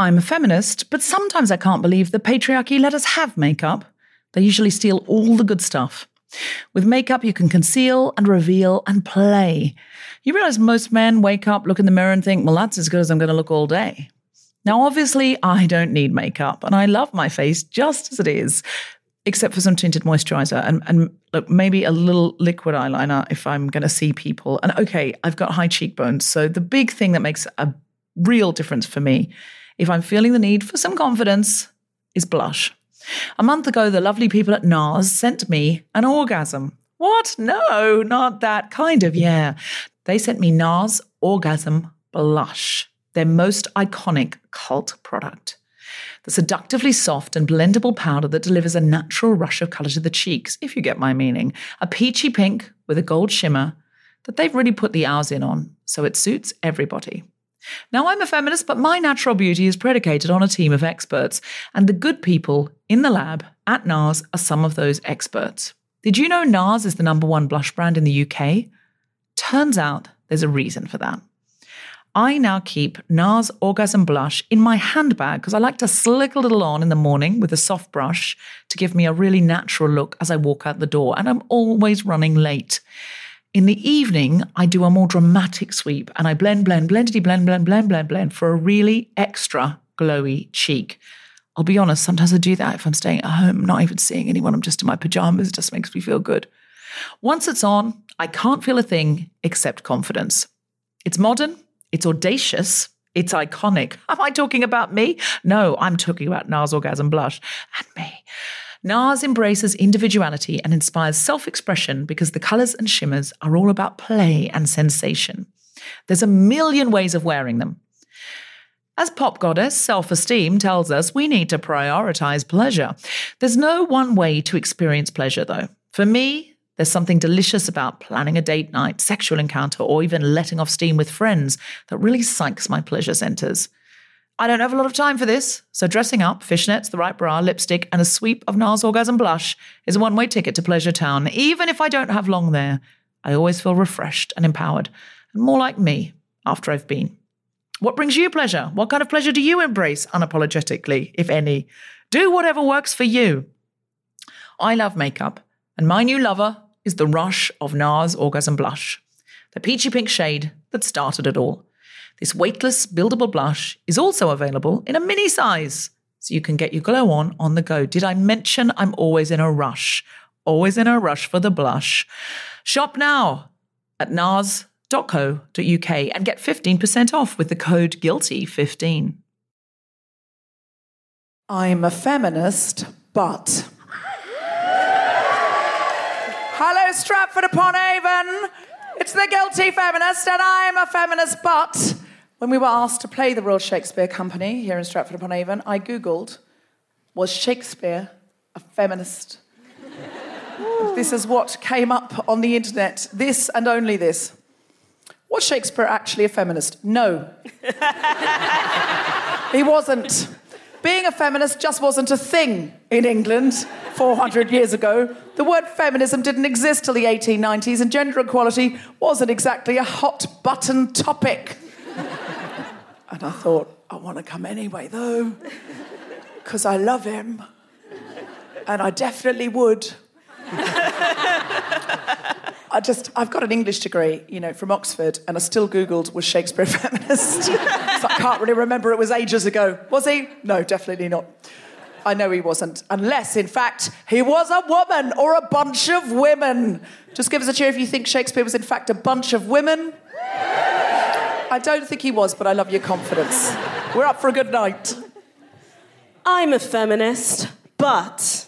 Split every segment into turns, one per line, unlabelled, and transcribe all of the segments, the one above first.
I'm a feminist, but sometimes I can't believe the patriarchy let us have makeup. They usually steal all the good stuff. With makeup, you can conceal and reveal and play. You realize most men wake up, look in the mirror, and think, well, that's as good as I'm going to look all day. Now, obviously, I don't need makeup, and I love my face just as it is, except for some tinted moisturizer and, and look, maybe a little liquid eyeliner if I'm going to see people. And okay, I've got high cheekbones. So the big thing that makes a real difference for me if I'm feeling the need for some confidence, is blush. A month ago, the lovely people at NARS sent me an orgasm. What? No, not that kind of, yeah. They sent me NARS Orgasm Blush, their most iconic cult product. The seductively soft and blendable powder that delivers a natural rush of colour to the cheeks, if you get my meaning. A peachy pink with a gold shimmer that they've really put the hours in on, so it suits everybody. Now, I'm a feminist, but my natural beauty is predicated on a team of experts, and the good people in the lab at NARS are some of those experts. Did you know NARS is the number one blush brand in the UK? Turns out there's a reason for that. I now keep NARS Orgasm Blush in my handbag because I like to slick a little on in the morning with a soft brush to give me a really natural look as I walk out the door, and I'm always running late. In the evening, I do a more dramatic sweep and I blend, blend, blendedy, blend, blend, blend, blend, blend for a really extra glowy cheek. I'll be honest, sometimes I do that if I'm staying at home, not even seeing anyone, I'm just in my pajamas, it just makes me feel good. Once it's on, I can't feel a thing except confidence. It's modern, it's audacious, it's iconic. Am I talking about me? No, I'm talking about NARS Orgasm Blush and me. NARS embraces individuality and inspires self expression because the colours and shimmers are all about play and sensation. There's a million ways of wearing them. As pop goddess self esteem tells us, we need to prioritize pleasure. There's no one way to experience pleasure, though. For me, there's something delicious about planning a date night, sexual encounter, or even letting off steam with friends that really psychs my pleasure centers. I don't have a lot of time for this, so dressing up, fishnets, the right bra, lipstick, and a sweep of NARS Orgasm blush is a one way ticket to Pleasure Town. Even if I don't have long there, I always feel refreshed and empowered, and more like me after I've been. What brings you pleasure? What kind of pleasure do you embrace unapologetically, if any? Do whatever works for you. I love makeup, and my new lover is the rush of NARS Orgasm Blush, the peachy pink shade that started it all. This weightless, buildable blush is also available in a mini size, so you can get your glow on on the go. Did I mention I'm always in a rush? Always in a rush for the blush. Shop now at nars.co.uk and get 15% off with the code GUILTY15.
I'm a feminist, but. Hello, Stratford upon Avon. It's the guilty feminist, and I'm a feminist, but. When we were asked to play the Royal Shakespeare Company here in Stratford upon Avon, I Googled, was Shakespeare a feminist? this is what came up on the internet. This and only this.
Was Shakespeare actually a feminist? No. he wasn't. Being a feminist just wasn't a thing in England 400 years ago. The word feminism didn't exist till the 1890s, and gender equality wasn't exactly a hot button topic. And I thought, I want to come anyway, though, because I love him. And I definitely would. I just, I've got an English degree, you know, from Oxford, and I still Googled, was Shakespeare a feminist? so I can't really remember, it was ages ago. Was he? No, definitely not. I know he wasn't, unless, in fact, he was a woman or a bunch of women. Just give us a cheer if you think Shakespeare was, in fact, a bunch of women. I don't think he was, but I love your confidence. We're up for a good night.
I'm a feminist, but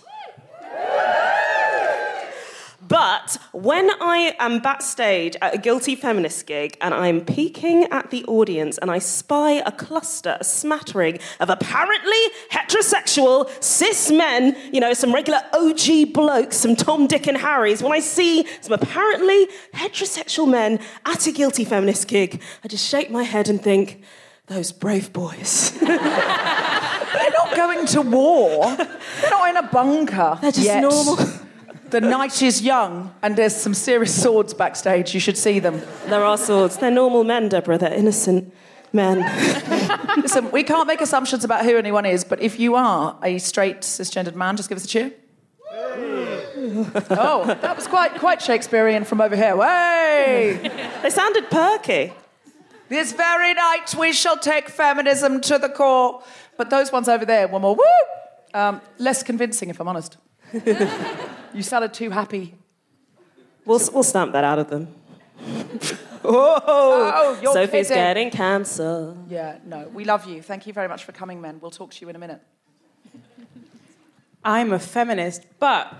but when I am backstage at a guilty feminist gig and I'm peeking at the audience and I spy a cluster, a smattering of apparently heterosexual cis men, you know, some regular OG blokes, some Tom, Dick, and Harrys, when I see some apparently heterosexual men at a guilty feminist gig, I just shake my head and think, those brave boys.
They're not going to war. They're not in a bunker.
They're just
yet.
normal.
The night is young, and there's some serious swords backstage. You should see them.
There are swords. They're normal men, Deborah. They're innocent men.
Listen, we can't make assumptions about who anyone is, but if you are a straight cisgendered man, just give us a cheer. oh, that was quite quite Shakespearean from over here. Way!
they sounded perky.
This very night we shall take feminism to the core. But those ones over there were more woo! Um, less convincing, if I'm honest. you sounded too happy.
We'll, we'll stamp that out of them.
Oh, oh, you're
Sophie's
kidding.
getting cancer.
Yeah, no, we love you. Thank you very much for coming, men. We'll talk to you in a minute.
I'm a feminist, but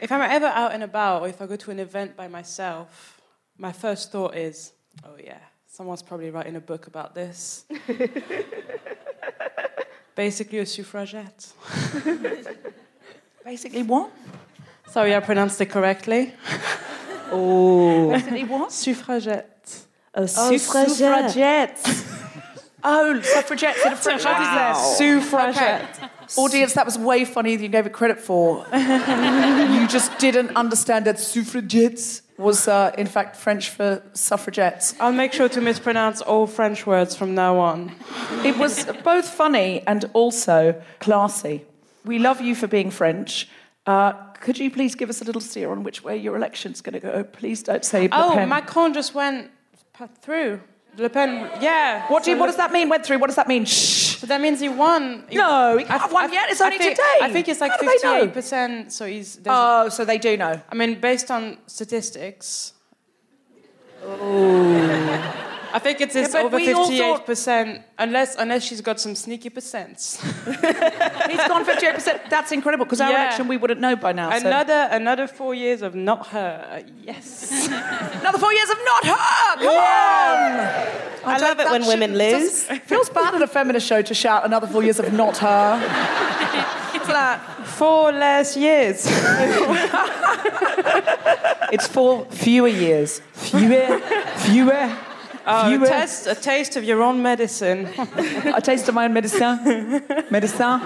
if I'm ever out and about or if I go to an event by myself, my first thought is, oh yeah, someone's probably writing a book about this. Basically, a suffragette.
Basically, what?
Sorry, I pronounced it correctly. oh.
Basically, what?
Suffragette.
A
Oh,
suffragette.
Oh, suffragettes in a French accent.
Suffragette.
Audience, that was way funnier than you gave it credit for. you just didn't understand that suffragettes was, uh, in fact, French for suffragettes.
I'll make sure to mispronounce all French words from now on.
It was both funny and also classy. We love you for being French. Uh, could you please give us a little steer on which way your election's going to go? Please don't say Le
Oh,
Pen.
Macron just went through. Le Pen, yeah.
What, do you, what does that mean? Went through? What does that mean? Shh.
So that means he won. He-
No, he can't
I-
have won
I-
yet. It's
I
only
think-
today.
I think it's like
How do they know?
fifty-eight percent. So he's.
Oh, so they do know.
I mean, based on statistics. I think it is
but
over
we all thought-
fifty-eight percent, unless unless she's got some sneaky percents.
He's gone 58%. That's incredible because our
Yeah.
election we wouldn't know by now. so-
another another four years of not her. Yes.
Another four years of not her. Come on.
I love it when women lose.
It feels bad at a feminist show to shout another four years of not her. What's that?
Four less years.
It's four fewer years. Fewer, fewer,
Oh, a taste, a taste of your own medicine.
A taste of my own medicine. Medicine.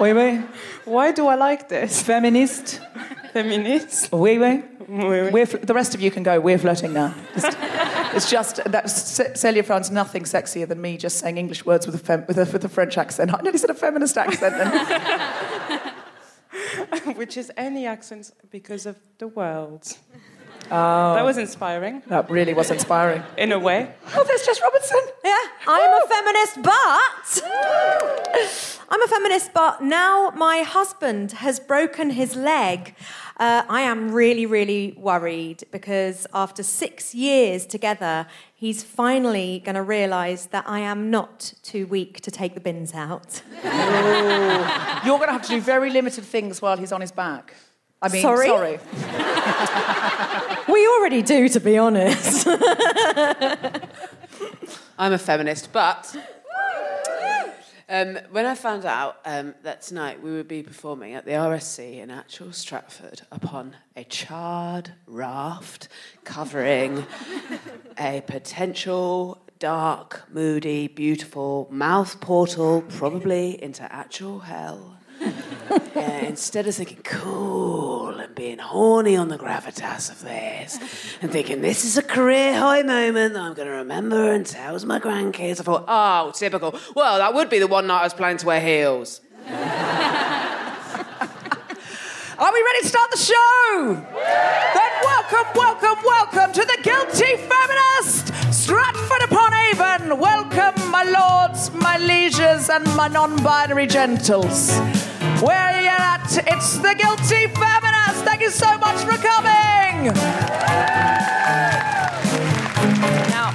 Oui, oui.
Why do I like this?
Feminist.
Feminist.
Oui, oui.
Oui, oui.
The rest of you can go. We're flirting now. It's, it's just that Celya finds nothing sexier than me just saying English words with a, fem- with a with a French accent. I nearly said a feminist accent. Then.
Which is any accent because of the world. That was inspiring,
That really was inspiring.
in a way.
Oh, there's Jess Robinson.
Yeah, I'm a feminist, but I'm a feminist, but now my husband has broken his leg. Uh, I am really, really worried because after six years together, he's finally going to realise that I am not too weak to take the bins out.
You're going to have to do very limited things while he's on his back. I mean,
Sorry?
sorry.
We already do, to be honest.
I'm a feminist, but Um, when I found out um, that tonight we would be performing at the RSC in actual Stratford upon a charred raft covering a potential dark, moody, beautiful mouth portal, probably into actual hell. Yeah, instead of thinking cool and being horny on the gravitas of this and thinking this is a career high moment that I'm going to remember and tell to my grandkids, I thought, oh, typical. Well, that would be the one night I was planning to wear heels.
Are we ready to start the show? Then welcome, welcome, welcome to the Guilty Feminist, Stratford upon Avon. Welcome, my lords, my lieges, and my non binary gentles. Where are you at? It's the Guilty Feminist. Thank you so much for coming. Now,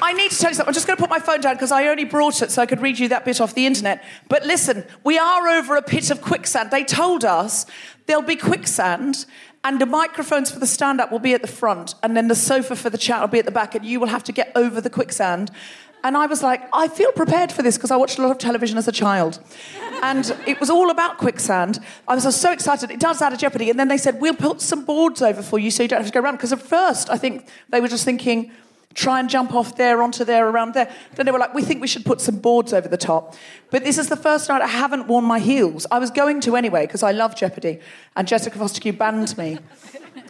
I need to tell you something. I'm just going to put my phone down because I only brought it so I could read you that bit off the internet. But listen, we are over a pit of quicksand. They told us there'll be quicksand and the microphones for the stand up will be at the front and then the sofa for the chat will be at the back and you will have to get over the quicksand. And I was like, I feel prepared for this because I watched a lot of television as a child. And it was all about quicksand. I was so excited. It does add a jeopardy. And then they said, we'll put some boards over for you so you don't have to go around. Because at first, I think they were just thinking, try and jump off there, onto there, around there. Then they were like, we think we should put some boards over the top. But this is the first night I haven't worn my heels. I was going to anyway because I love Jeopardy. And Jessica Fostekew banned me.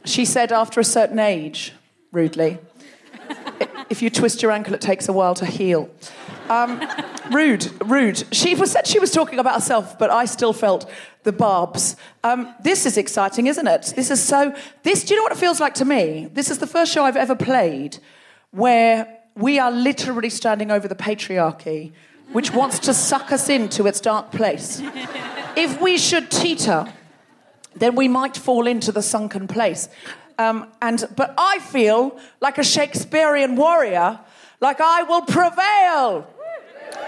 She said after a certain age, rudely, if you twist your ankle, it takes a while to heal. Um, rude, rude. She was, said she was talking about herself, but I still felt the barbs. Um, this is exciting, isn't it? This is so. This. Do you know what it feels like to me? This is the first show I've ever played where we are literally standing over the patriarchy, which wants to suck us into its dark place. if we should teeter, then we might fall into the sunken place. Um, and but I feel like a Shakespearean warrior, like I will prevail.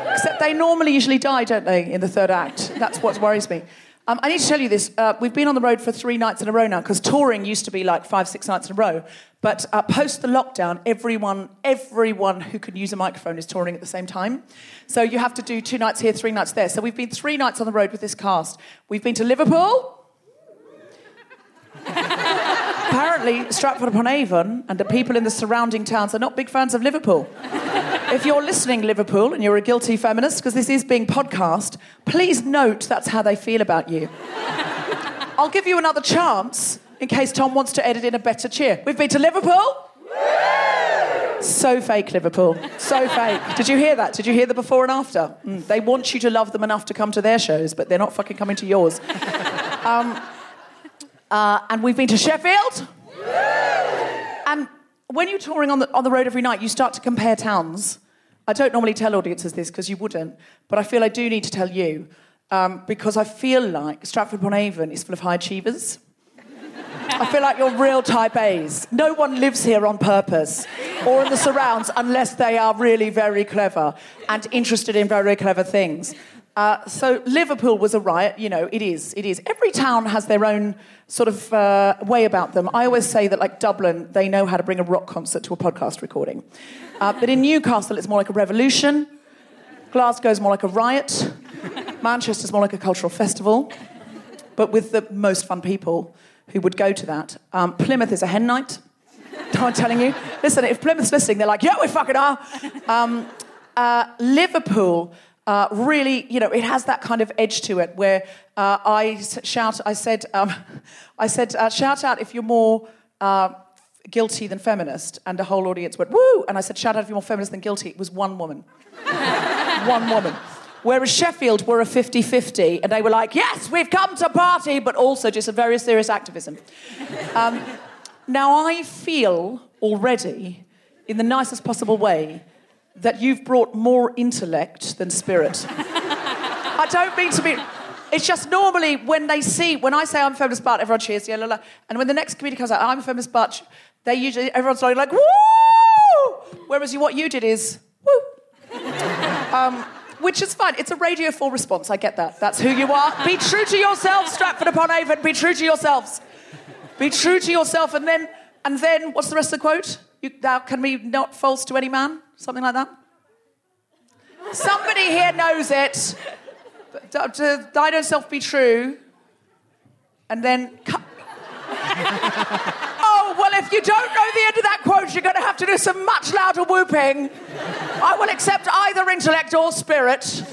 Except they normally usually die, don't they, in the third act? That's what worries me. Um, I need to tell you this. Uh, we've been on the road for three nights in a row now because touring used to be like five, six nights in a row. But uh, post the lockdown, everyone, everyone who can use a microphone is touring at the same time. So you have to do two nights here, three nights there. So we've been three nights on the road with this cast. We've been to Liverpool. Apparently, Stratford upon Avon and the people in the surrounding towns are not big fans of Liverpool. If you're listening, Liverpool, and you're a guilty feminist, because this is being podcast, please note that's how they feel about you. I'll give you another chance in case Tom wants to edit in a better cheer. We've been to Liverpool. So fake, Liverpool. So fake. Did you hear that? Did you hear the before and after? Mm, they want you to love them enough to come to their shows, but they're not fucking coming to yours. Um, uh, and we've been to Sheffield. And when you're touring on the, on the road every night, you start to compare towns. I don't normally tell audiences this because you wouldn't, but I feel I do need to tell you um, because I feel like Stratford upon Avon is full of high achievers. I feel like you're real type A's. No one lives here on purpose or in the surrounds unless they are really very clever and interested in very clever things. Uh, so Liverpool was a riot, you know, it is, it is. Every town has their own sort of uh, way about them. I always say that, like Dublin, they know how to bring a rock concert to a podcast recording. Uh, but in Newcastle, it's more like a revolution. Glasgow's more like a riot. Manchester's more like a cultural festival, but with the most fun people who would go to that. Um, Plymouth is a hen night. I'm telling you. Listen, if Plymouth's listening, they're like, yeah, we fucking are. Um, uh, Liverpool uh, really, you know, it has that kind of edge to it where uh, I shout, I said, um, I said, uh, shout out if you're more uh, guilty than feminist, and the whole audience went woo, and I said, shout out if you're more feminist than guilty. It was one woman, one woman. Whereas Sheffield were a 50 50, and they were like, yes, we've come to party, but also just a very serious activism. Um, now, I feel already, in the nicest possible way, that you've brought more intellect than spirit. I don't mean to be. It's just normally when they see, when I say I'm a feminist but, everyone cheers, yeah, la, la. And when the next comedian comes out, I'm a feminist but, they usually, everyone's like, like woo! Whereas you, what you did is, woo! um, which is fine. It's a Radio 4 response. I get that. That's who you are. Be true to yourselves, Stratford upon Avon. Be true to yourselves. Be true to yourself. And then, and then, what's the rest of the quote? You, thou can be not false to any man. Something like that. Somebody here knows it. To thy own self be true. And then. cu- oh, well, if you don't know the end of that quote, you're going to have to do some much louder whooping. I will accept either intellect or spirit.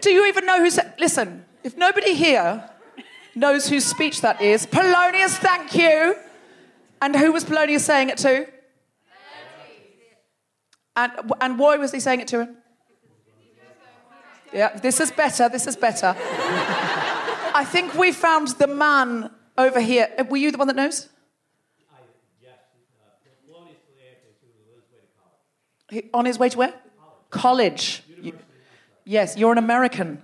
Do you even know who said. Listen, if nobody here knows whose speech that is, Polonius, thank you. And who was Polonius saying it to? And, and why was he saying it to him? Yeah, this is better. This is better. I think we found the man over here. Uh, Were you the one that knows? He- On his way to where? College. You- yes, you're an American.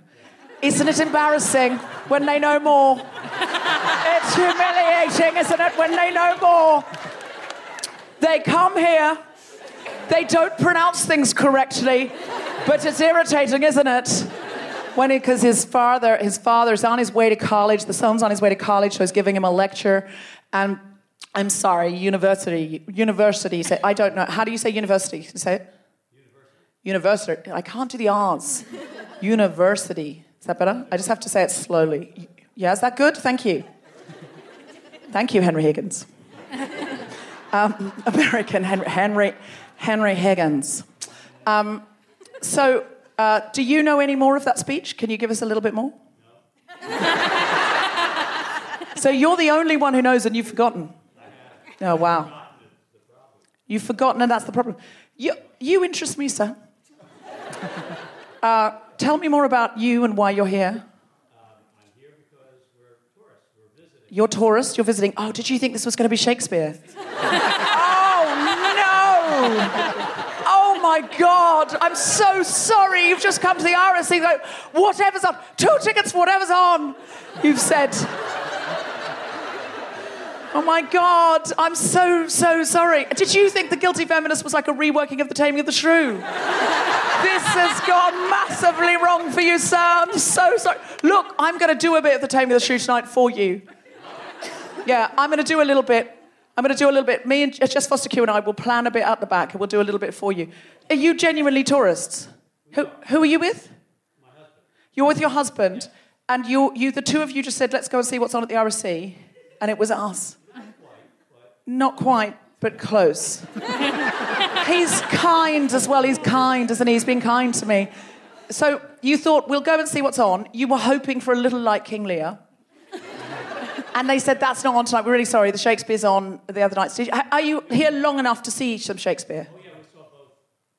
Isn't it embarrassing when they know more? It's humiliating, isn't it, when they know more? They come here, they don't pronounce things correctly, but it's irritating, isn't it? When because his father, his father's on his way to college, the son's on his way to college, so he's giving him a lecture, and I'm sorry, university, university. Say, I don't know. How do you say university? Say it? University. I can't do the R's. University. Is that better? I just have to say it slowly. Yeah, is that good? Thank you. Thank you, Henry Higgins. Um, American Henry, Henry, Henry Higgins. Um, so, uh, do you know any more of that speech? Can you give us a little bit more? so, you're the only one who knows and you've forgotten. Oh, wow. You've forgotten, and that's the problem. You, you interest me, sir. Uh, tell me more about you and why you're here. You're tourists, you're visiting. Oh, did you think this was going to be Shakespeare? oh, no! Oh, my God. I'm so sorry. You've just come to the RSC. Like, whatever's on. Two tickets, for whatever's on. You've said. Oh my God, I'm so, so sorry. Did you think The Guilty Feminist was like a reworking of The Taming of the Shrew? this has gone massively wrong for you, sir. I'm so sorry. Look, I'm going to do a bit of The Taming of the Shrew tonight for you. Yeah, I'm going to do a little bit. I'm going to do a little bit. Me and Jess Fostekew and I will plan a bit at the back and we'll do a little bit for you. Are you genuinely tourists? Who, who are you with? My husband. You're with your husband, and you, you, the two of you just said, let's go and see what's on at the RSC, and it was us. Not quite, but close. He's kind as well. He's kind, isn't he? He's been kind to me. So you thought, we'll go and see what's on. You were hoping for a little like King Lear. And they said, that's not on tonight. We're really sorry. The Shakespeare's on the other night. Are you here long enough to see some Shakespeare? Oh, yeah, we saw both,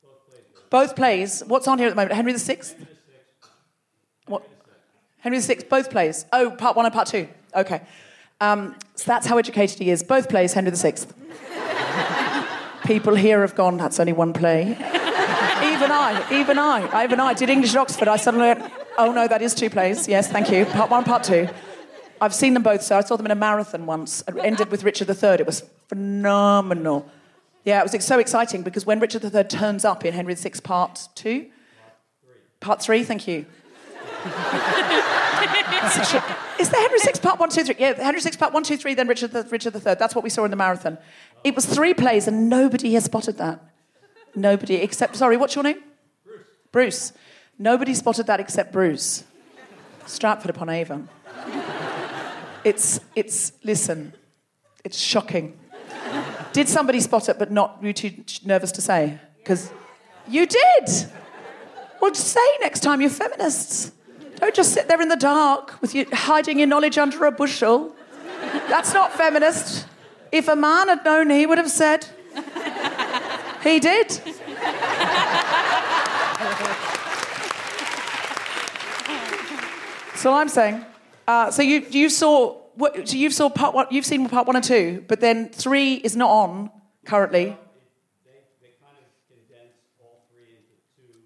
both plays. Both plays. What's on here at the moment? Henry VI? What? Henry VI, both plays. Oh, part one and part two. Okay. Um, so that's how educated he is. Both plays, Henry VI. People here have gone, that's only one play. even I, even I, even I did English at Oxford. I suddenly went, oh no, that is two plays. Yes, thank you. Part one, part two. I've seen them both, so I saw them in a marathon once. It ended with Richard III. It was phenomenal. Yeah, it was so exciting because when Richard III turns up in Henry VI Part Two, Part Three, thank you. Is there Henry VI Part One, Two, Three? Yeah, Henry VI Part One, Two, Three. Then Richard the, Richard III. That's what we saw in the marathon. It was three plays, and nobody has spotted that. Nobody except sorry, what's your name? Bruce. Bruce. Nobody spotted that except Bruce. Stratford upon Avon. It's it's listen, it's shocking. Did somebody spot it, but not you too nervous to say? Because you did. Well, say next time you're feminists. Don't just sit there in the dark with you hiding your knowledge under a bushel. That's not feminist. If a man had known, he would have said. He did. so I'm saying. Uh, so you you saw what, so you saw part one. You've seen part one and two, but then three is not on currently.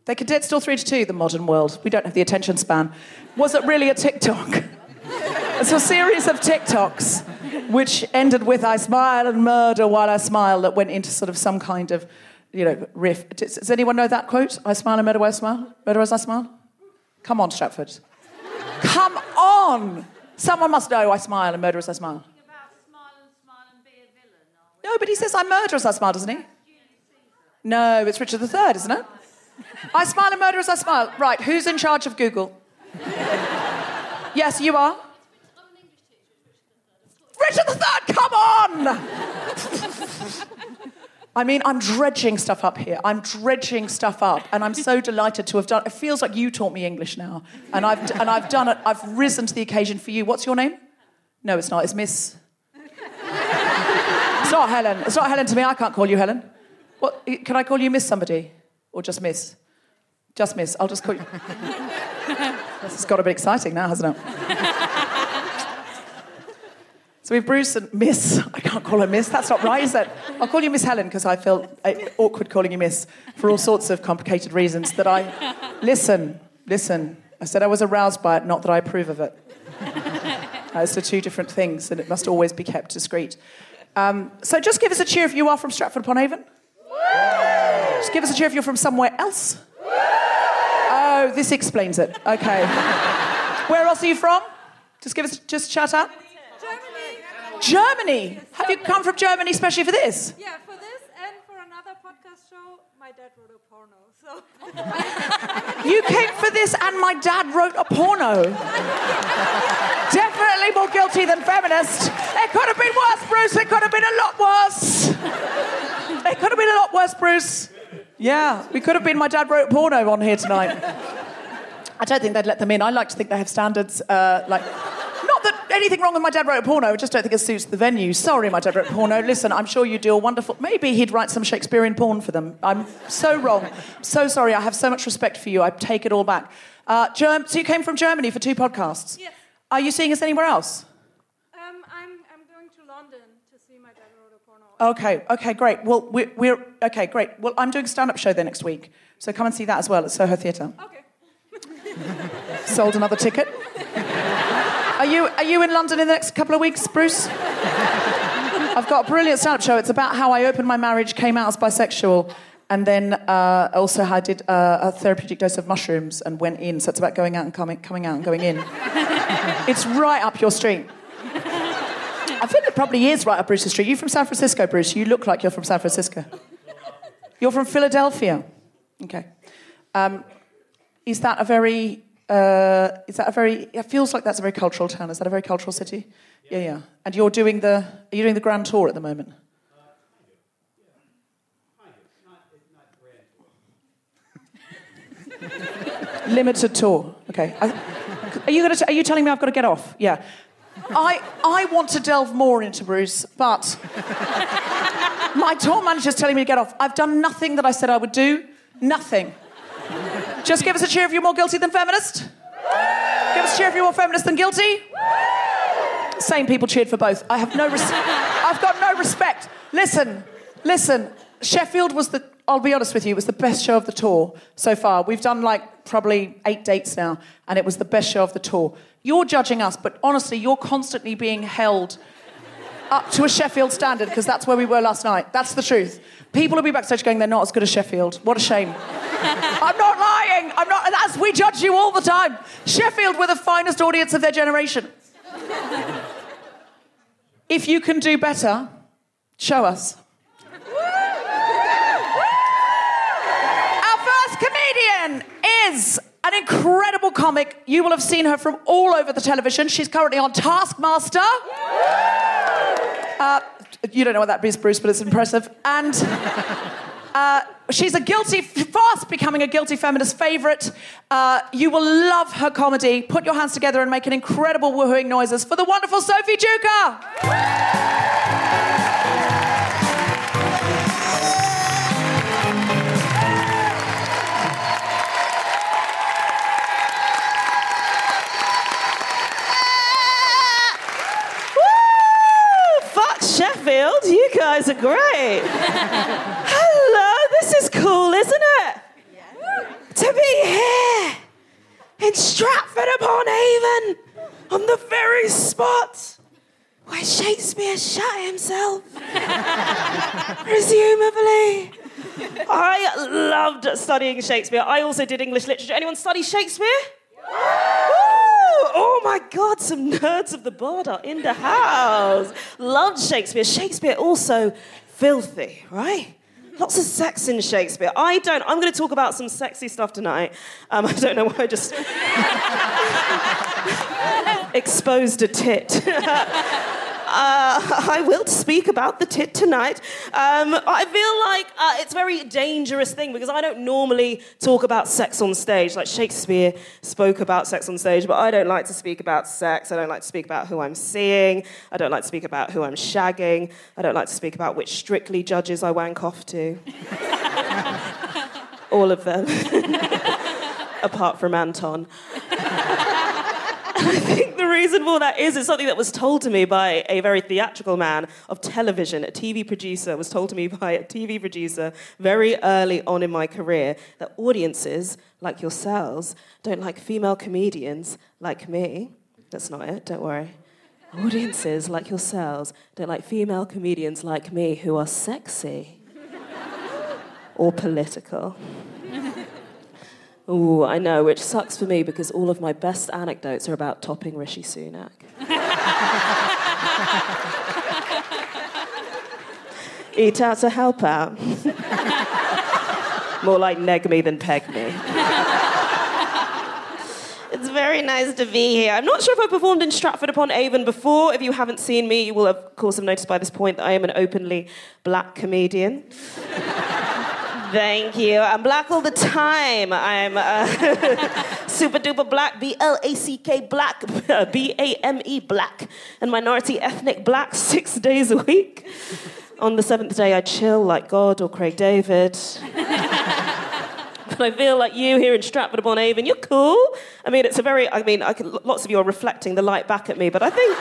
They condensed all three to two, the modern world. We don't have the attention span. Was it really a TikTok? it's a series of TikToks, which ended with I smile and murder while I smile, that went into sort of some kind of, you know, riff. Does, does anyone know that quote? I smile and murder while I smile? Murder as I smile? Come on, Stratford. Come on! Someone must know I smile and murder as I smile. No, but he says I murder as I smile, doesn't he? No, it's Richard III, isn't it? I smile and murder as I smile. Right, who's in charge of Google? yes, you are. Richard the Third, come on! I mean, I'm dredging stuff up here. I'm dredging stuff up, and I'm so delighted to have done. It feels like you taught me English now, and I've and I've done it. I've risen to the occasion for you. What's your name? No, it's not. It's Miss. It's not Helen. It's not Helen to me. I can't call you Helen. What? Can I call you Miss somebody, or just Miss? Just Miss. I'll just call you. this has got a bit exciting now, hasn't it? So we have Bruce and Miss. I can't call her Miss. That's not right, is it? I'll call you Miss Helen because I feel uh, awkward calling you Miss for all sorts of complicated reasons. That I listen, listen. I said I was aroused by it, not that I approve of it. Those are two different things, and it must always be kept discreet. Um, so just give us a cheer if you are from Stratford upon Avon. Just give us a cheer if you're from somewhere else. Oh, this explains it. Okay. Where else are you from? Just give us just shout out. Germany. Have you come from Germany especially for this?
Yeah, for this and for another podcast show, my dad wrote a porno. So
You came for this and my dad wrote a porno. Definitely more guilty than feminist. It could have been worse, Bruce. It could have been a lot worse. It could have been a lot worse, Bruce. Yeah, we could have been my dad wrote porno on here tonight. I don't think they'd let them in. I like to think they have standards. Uh, like, anything wrong with my dad wrote a porno. I just don't think it suits the venue. Sorry, my dad wrote a porno. Listen, I'm sure you do a wonderful. Maybe he'd write some Shakespearean porn for them. I'm so wrong. so sorry. I have so much respect for you. I take it all back. Uh, Germ- so you came from Germany for two podcasts.
Yes.
Are you seeing us anywhere else?
um, I'm, I'm going to London to see my dad wrote a porno.
Okay, okay, great. Well, we're, we're okay, great. Well, I'm doing a stand-up show there next week, so come and see that as well at Soho Theatre.
Okay.
Sold another ticket. Are you are you in London in the next couple of weeks, Bruce? I've got a brilliant stand-up show. It's about how I opened my marriage, came out as bisexual, and then uh, also I did uh, a therapeutic dose of mushrooms and went in. So it's about going out and coming, coming out and going in. it's right up your street. I think it probably is right up Bruce's street. You're from San Francisco, Bruce? You look like you're from San Francisco. You're from Philadelphia. Okay. Um, is that a very? Uh, is that a very? It feels like that's a very cultural town. Is that a very cultural city? Yeah, yeah. And you're doing the? Are you doing the grand tour at the moment? Limited tour. Okay. I, are you going to? Are you telling me I've got to get off? Yeah. I I want to delve more into Bruce, but my tour manager's telling me to get off. I've done nothing that I said I would do. Nothing. Just give us a cheer if you're more guilty than feminist. Give us a cheer if you're more feminist than guilty. Same people cheered for both. I have no res- I've got no respect. Listen, listen. Sheffield was the I'll be honest with you, it was the best show of the tour so far. We've done like probably eight dates now, and it was the best show of the tour. You're judging us, but honestly, you're constantly being held up to a Sheffield standard because that's where we were last night. That's the truth. People will be backstage going, they're not as good as Sheffield. What a shame. I'm not lying. I'm not. That's, we judge you all the time. Sheffield were the finest audience of their generation. if you can do better, show us. Our first comedian is an incredible comic. You will have seen her from all over the television. She's currently on Taskmaster. Uh, you don't know what that is, Bruce, but it's impressive. And uh, she's a guilty, fast becoming a guilty feminist favourite. Uh, you will love her comedy. Put your hands together and make an incredible woohooing noises for the wonderful Sophie Duker.
Guys are great. Hello, this is cool, isn't it? To be here in Stratford upon Avon on the very spot where Shakespeare shot himself. Presumably. I loved studying Shakespeare. I also did English literature. Anyone study Shakespeare? Oh my God, some nerds of the board are in the house. Love Shakespeare. Shakespeare also filthy, right? Lots of sex in Shakespeare. I don't. I'm going to talk about some sexy stuff tonight. Um, I don't know why I just exposed a tit. Uh, I will speak about the tit tonight. Um, I feel like uh, it's a very dangerous thing because I don't normally talk about sex on stage. Like Shakespeare spoke about sex on stage, but I don't like to speak about sex. I don't like to speak about who I'm seeing. I don't like to speak about who I'm shagging. I don't like to speak about which strictly judges I wank off to. All of them, apart from Anton. I think the reason for that is it's something that was told to me by a very theatrical man of television, a TV producer, was told to me by a TV producer very early on in my career that audiences like yourselves don't like female comedians like me. That's not it, don't worry. Audiences like yourselves don't like female comedians like me who are sexy or political. Ooh, I know, which sucks for me because all of my best anecdotes are about topping Rishi Sunak. Eat out to help out. More like neg me than peg me. It's very nice to be here. I'm not sure if I performed in Stratford upon Avon before. If you haven't seen me, you will, of course, have noticed by this point that I am an openly black comedian. Thank you. I'm black all the time. I'm uh, super duper black, B L A C K black, B A M E black, and minority ethnic black six days a week. On the seventh day, I chill like God or Craig David. but I feel like you here in Stratford upon Avon, you're cool. I mean, it's a very, I mean, I can, lots of you are reflecting the light back at me, but I think.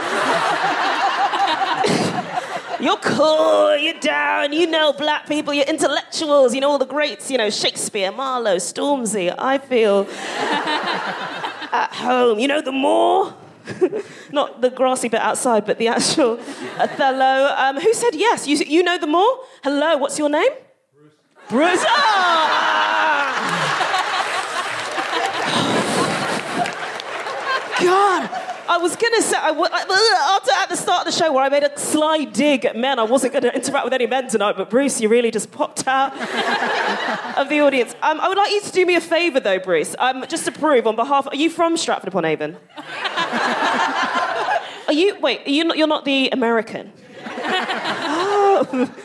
You're cool, you're down, you know black people, you're intellectuals, you know all the greats, you know, Shakespeare, Marlowe, Stormzy. I feel at home. You know the moor? Not the grassy bit outside, but the actual Othello. Um, who said yes? You, you know the moor? Hello, what's your name? Bruce. Bruce. Ah! God. I was gonna say, I, after at the start of the show where I made a sly dig at men, I wasn't gonna interact with any men tonight, but Bruce, you really just popped out of the audience. Um, I would like you to do me a favour though, Bruce, um, just to prove on behalf. Are you from Stratford upon Avon? are you? Wait, are you not, you're not the American. oh.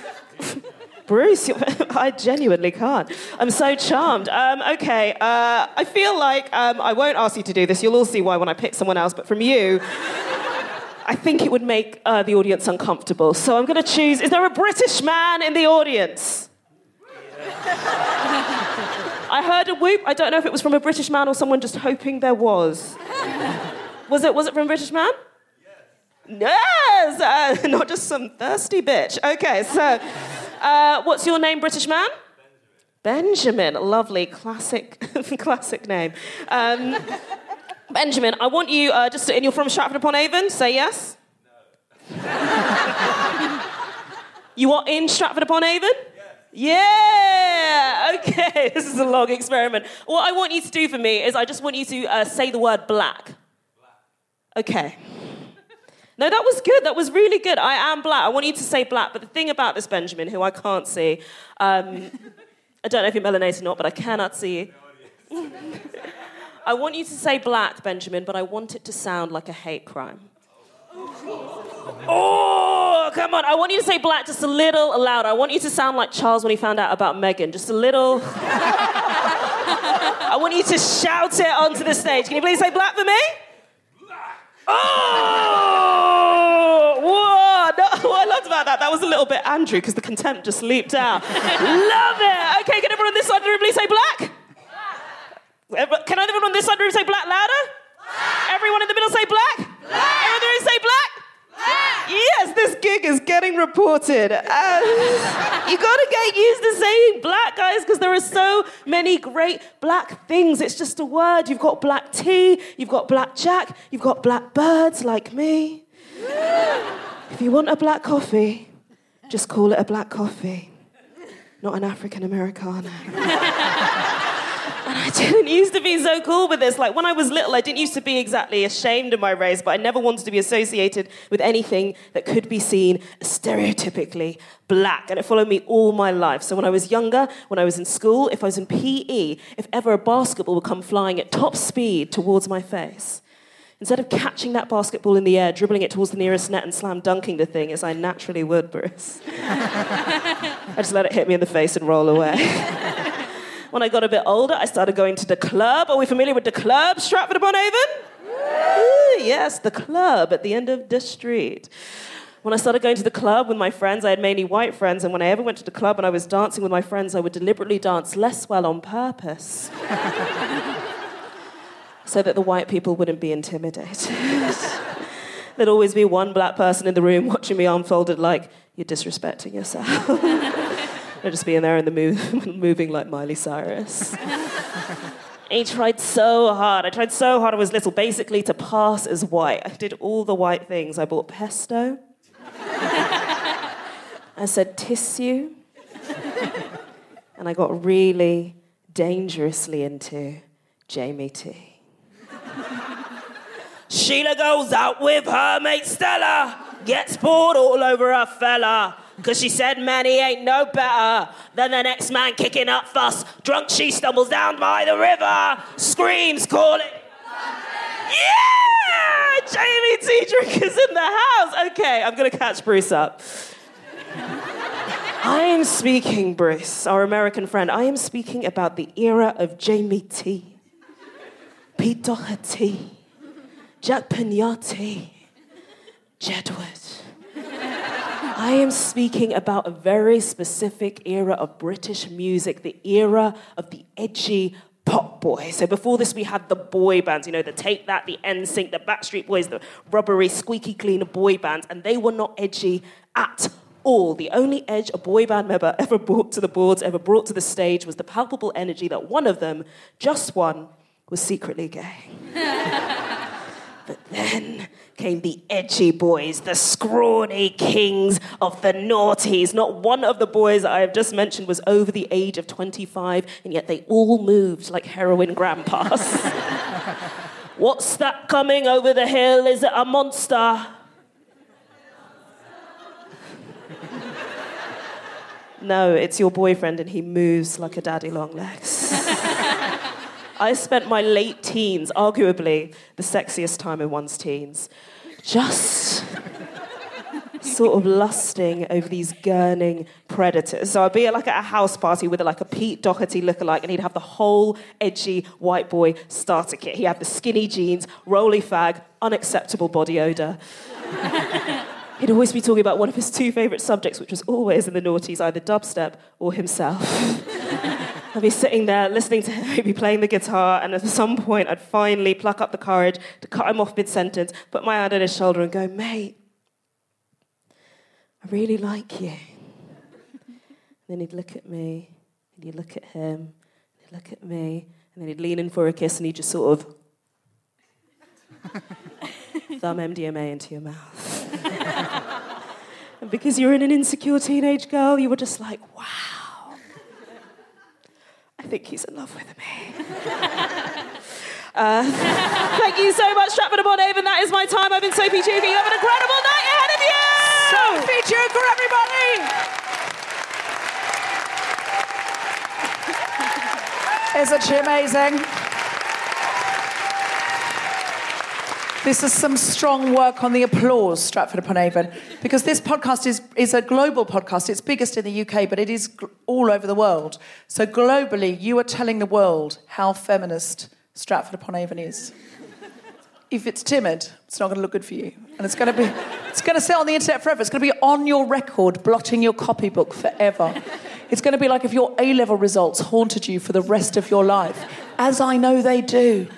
Bruce, I genuinely can't. I'm so charmed. Um, okay, uh, I feel like um, I won't ask you to do this. You'll all see why when I pick someone else, but from you, I think it would make uh, the audience uncomfortable. So I'm going to choose. Is there a British man in the audience? I heard a whoop. I don't know if it was from a British man or someone just hoping there was. Was it? Was it from a British man? Yes, uh, not just some thirsty bitch. Okay, so uh, what's your name, British man? Benjamin. Benjamin. Lovely, classic, classic name. Um, Benjamin, I want you uh, just, and you're from Stratford upon Avon. Say yes. No. you are in Stratford upon Avon. Yeah, okay, this is a long experiment. What I want you to do for me is I just want you to uh, say the word black. black. Okay. No, that was good. That was really good. I am black. I want you to say black. But the thing about this Benjamin, who I can't see, um, I don't know if you're melanated or not, but I cannot see you. I want you to say black, Benjamin, but I want it to sound like a hate crime. Oh, come on. I want you to say black just a little louder. I want you to sound like Charles when he found out about Meghan. Just a little. I want you to shout it onto the stage. Can you please say black for me? Oh! Whoa! No, I loved about that, that was a little bit Andrew because the contempt just leaped out. Love it! Okay, can everyone on this side of the room please say black? black? Can everyone on this side of the room say black louder? Black. Everyone in the middle say black? black. Everyone in the room say black? Yes, this gig is getting reported. Uh, you gotta get used to saying black, guys, because there are so many great black things. It's just a word. You've got black tea, you've got black jack, you've got black birds like me. if you want a black coffee, just call it a black coffee, not an African Americano. And I didn't used to be so cool with this. Like when I was little, I didn't used to be exactly ashamed of my race, but I never wanted to be associated with anything that could be seen stereotypically black. And it followed me all my life. So when I was younger, when I was in school, if I was in PE, if ever a basketball would come flying at top speed towards my face, instead of catching that basketball in the air, dribbling it towards the nearest net and slam dunking the thing, as I naturally would, Bruce, I just let it hit me in the face and roll away. When I got a bit older, I started going to the club. Are we familiar with the club, Stratford upon Avon? yes, the club at the end of the street. When I started going to the club with my friends, I had mainly white friends, and when I ever went to the club and I was dancing with my friends, I would deliberately dance less well on purpose. so that the white people wouldn't be intimidated. There'd always be one black person in the room watching me unfolded like, you're disrespecting yourself. I'd just being there in the moving like Miley Cyrus. he tried so hard. I tried so hard. I was little, basically to pass as white. I did all the white things. I bought pesto. I said tissue. and I got really dangerously into Jamie T. Sheila goes out with her mate Stella, gets bored all over her fella. Cause she said, man, he ain't no better than the next man kicking up fuss. Drunk, she stumbles down by the river, screams, calling. Yeah! Jamie T. Drink is in the house. Okay, I'm gonna catch Bruce up. I am speaking, Bruce, our American friend. I am speaking about the era of Jamie T. Pete Doherty, Jack Peñate, Jedward. I am speaking about a very specific era of British music, the era of the edgy pop boy. So before this, we had the boy bands, you know, the Take That, the NSYNC, the Backstreet Boys, the rubbery, squeaky clean boy bands, and they were not edgy at all. The only edge a boy band member ever brought to the boards, ever brought to the stage, was the palpable energy that one of them, just one, was secretly gay. but then came the edgy boys, the scrawny kings of the naughties. Not one of the boys I have just mentioned was over the age of 25, and yet they all moved like heroin grandpas. What's that coming over the hill? Is it a monster? no, it's your boyfriend, and he moves like a daddy long legs. I spent my late teens, arguably the sexiest time in one's teens, just sort of lusting over these gurning predators. So I'd be like at a house party with like a Pete Doherty lookalike, and he'd have the whole edgy white boy starter kit. He'd have the skinny jeans, roly fag, unacceptable body odor. He'd always be talking about one of his two favorite subjects, which was always in the noughties, either dubstep or himself. I'd be sitting there listening to him, he'd be playing the guitar, and at some point I'd finally pluck up the courage to cut him off mid sentence, put my hand on his shoulder, and go, Mate, I really like you. And then he'd look at me, and he'd look at him, and he'd look at me, and then he'd lean in for a kiss, and he'd just sort of thumb MDMA into your mouth. and because you're an insecure teenage girl, you were just like, wow. I think he's in love with me. uh, thank you so much, Stratford upon Avon. That is my time. I've been Sophie Duker. You have an incredible night ahead of you.
Sophie Duker for everybody. Isn't she amazing? This is some strong work on the applause, Stratford upon Avon, because this podcast is, is a global podcast. It's biggest in the UK, but it is gl- all over the world. So globally, you are telling the world how feminist Stratford upon Avon is. If it's timid, it's not going to look good for you, and it's going to be, it's going to sit on the internet forever. It's going to be on your record, blotting your copybook forever. It's going to be like if your A level results haunted you for the rest of your life, as I know they do.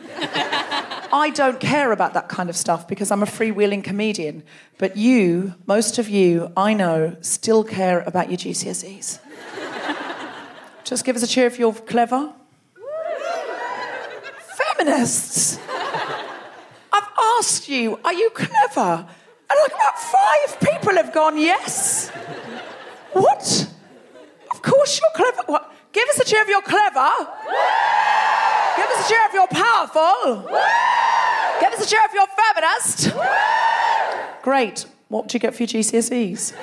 I don't care about that kind of stuff because I'm a freewheeling comedian. But you, most of you, I know, still care about your GCSEs. Just give us a cheer if you're clever. Feminists! I've asked you, are you clever? And like about five people have gone, yes. What? Of course you're clever. What? Give us a cheer if you're clever. Give us a cheer if you're powerful. Give us a cheer if you're feminist. Great. What do you get for your GCSEs?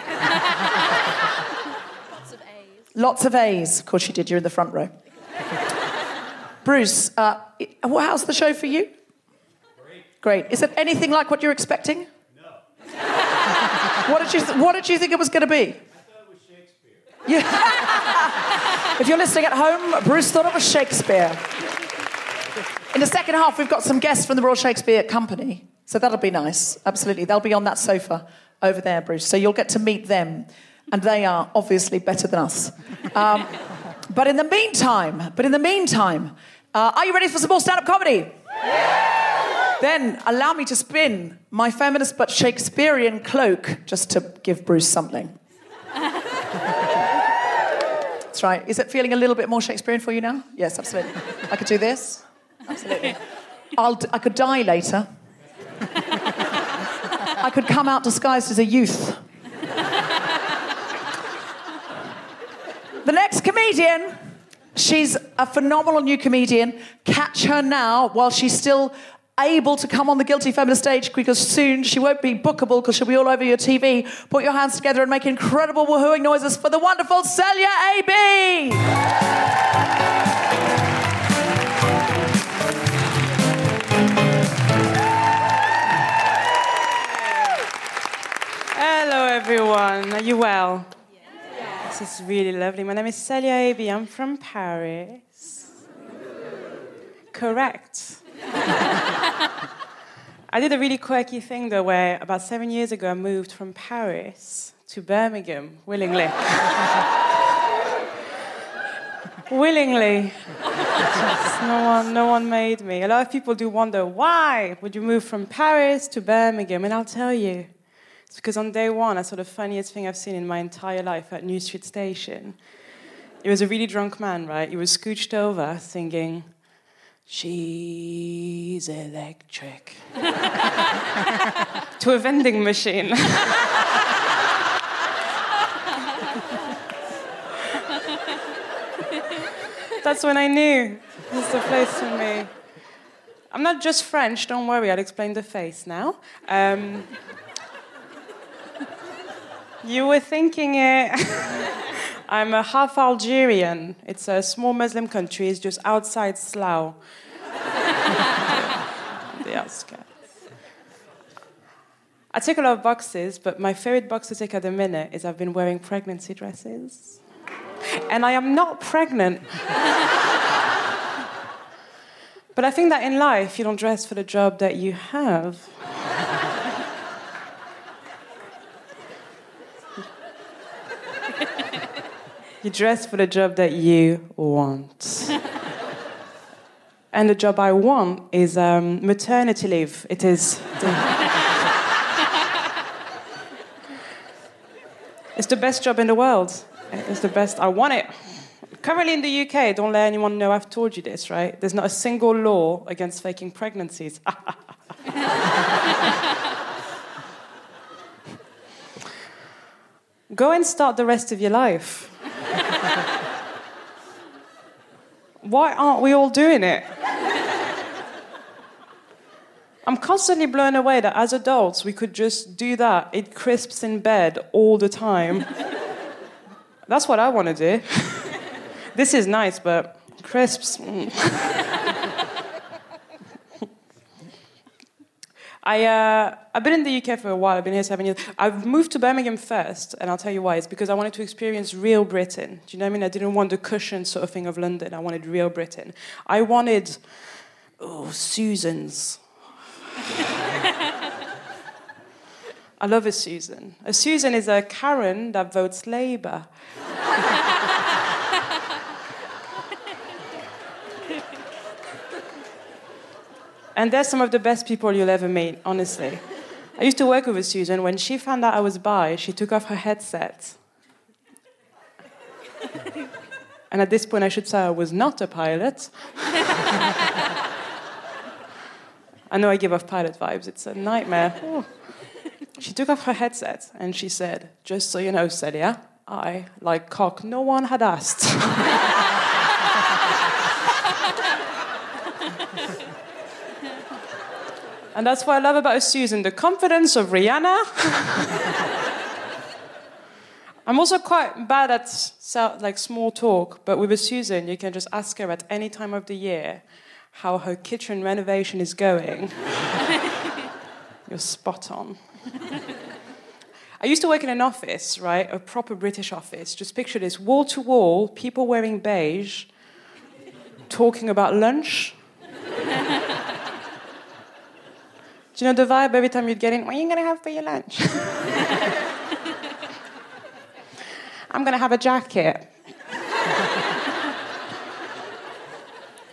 Lots of A's. Lots of A's. Of course you did. You're in the front row. Bruce, uh, how's the show for you? Great. Great. Is it anything like what you're expecting? No. what did you What did you think it was going to be? I thought it was Shakespeare. Yeah. if you're listening at home, Bruce thought it was Shakespeare. In the second half, we've got some guests from the Royal Shakespeare Company, so that'll be nice. Absolutely, they'll be on that sofa over there, Bruce. So you'll get to meet them, and they are obviously better than us. Um, but in the meantime, but in the meantime, uh, are you ready for some more stand-up comedy? Then allow me to spin my feminist but Shakespearean cloak just to give Bruce something. That's right. Is it feeling a little bit more Shakespearean for you now? Yes, absolutely. I could do this. Absolutely. I'll d- I could die later. I could come out disguised as a youth. The next comedian, she's a phenomenal new comedian. Catch her now while she's still able to come on the Guilty Feminist stage because soon she won't be bookable because she'll be all over your TV. Put your hands together and make incredible woohooing noises for the wonderful Celya AB.
Everyone. Are you well? This is really lovely. My name is Celya AB. I'm from Paris. Correct. I did a really quirky thing, though, where about seven years ago I moved from Paris to Birmingham willingly. willingly. No one, no one made me. A lot of people do wonder why would you move from Paris to Birmingham, and I'll tell you. It's because on day one, I saw the funniest thing I've seen in my entire life at New Street Station. It was a really drunk man, right? He was scooched over singing, She's electric, to a vending machine. That's when I knew it's the place for me. I'm not just French, don't worry, I'll explain the face now. Um, you were thinking it. I'm a half Algerian. It's a small Muslim country, it's just outside Slough. the outskirts. I take a lot of boxes, but my favorite box to take at the minute is I've been wearing pregnancy dresses. And I am not pregnant. but I think that in life, you don't dress for the job that you have. You dress for the job that you want. and the job I want is um, maternity leave. It is. It's the best job in the world. It's the best. I want it. Currently in the UK, don't let anyone know I've told you this, right? There's not a single law against faking pregnancies. Go and start the rest of your life. Why aren't we all doing it? I'm constantly blown away that as adults we could just do that. It crisps in bed all the time. That's what I want to do. this is nice, but crisps. mm. I, uh, I've been in the UK for a while. I've been here seven years. I've moved to Birmingham first, and I'll tell you why. It's because I wanted to experience real Britain. Do you know what I mean? I didn't want the cushion sort of thing of London. I wanted real Britain. I wanted, oh, Susan's. I love a Susan. A Susan is a Karen that votes Labour. And they're some of the best people you'll ever meet, honestly. I used to work with Susan. When she found out I was bi, she took off her headset. and at this point, I should say I was not a pilot. I know I give off pilot vibes, it's a nightmare. She took off her headset and she said, Just so you know, Celya, I like cock no one had asked. and that's what I love about Susan the confidence of Rihanna. I'm also quite bad at so- like small talk, but with a Susan, you can just ask her at any time of the year how her kitchen renovation is going. You're spot on. I used to work in an office, right? A proper British office. Just picture this wall to wall, people wearing beige, talking about lunch. Do you know the vibe every time you'd get in? What are you going to have for your lunch? I'm going to have a jacket.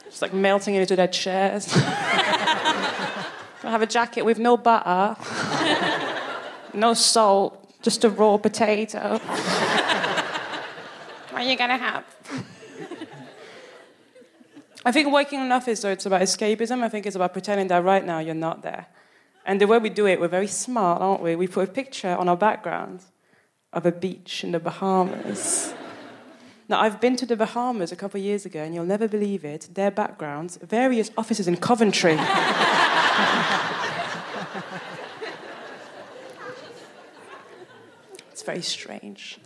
Just like melting into their chairs. I have a jacket with no butter, no salt, just a raw potato. what are you going to have? I think working in an office, though, it's about escapism. I think it's about pretending that right now you're not there. And the way we do it, we're very smart, aren't we? We put a picture on our background of a beach in the Bahamas. Now, I've been to the Bahamas a couple of years ago, and you'll never believe it. Their backgrounds, various offices in Coventry. it's very strange.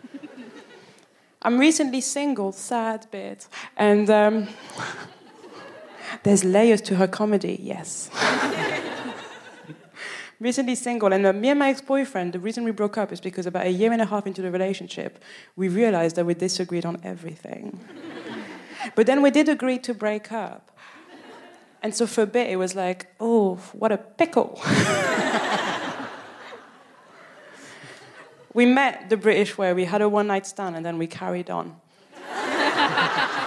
I'm recently single, sad bit, and um, there's layers to her comedy, yes. recently single, and uh, me and my ex-boyfriend, the reason we broke up is because about a year and a half into the relationship, we realized that we disagreed on everything. but then we did agree to break up. And so for a bit, it was like, oh, what a pickle. we met the British way. We had a one night stand and then we carried on.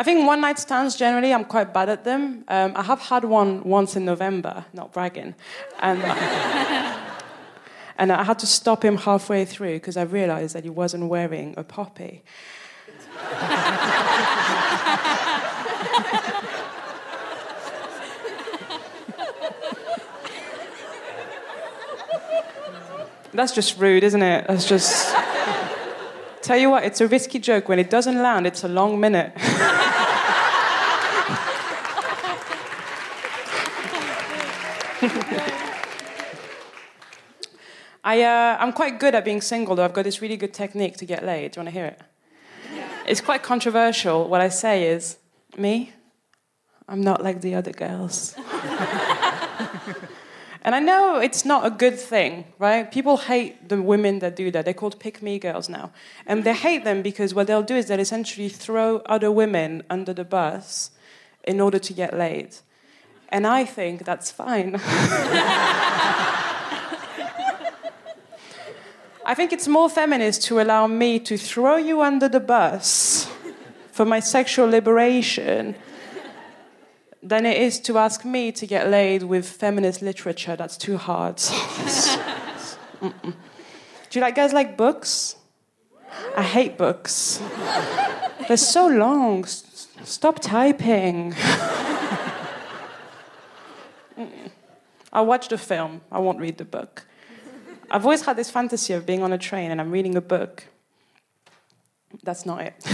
I think one night stands generally, I'm quite bad at them. Um, I have had one once in November, not bragging. And, uh, and I had to stop him halfway through because I realized that he wasn't wearing a poppy. That's just rude, isn't it? That's just. Tell you what, it's a risky joke. When it doesn't land, it's a long minute. I, uh, I'm quite good at being single, though. I've got this really good technique to get laid. Do you want to hear it? It's quite controversial. What I say is, me, I'm not like the other girls. and I know it's not a good thing, right? People hate the women that do that. They're called pick me girls now. And they hate them because what they'll do is they'll essentially throw other women under the bus in order to get laid. And I think that's fine. I think it's more feminist to allow me to throw you under the bus for my sexual liberation than it is to ask me to get laid with feminist literature. That's too hard. Do you like guys like books? I hate books. They're so long. S- Stop typing. I'll watch the film. I won't read the book. I've always had this fantasy of being on a train and I'm reading a book. That's not it.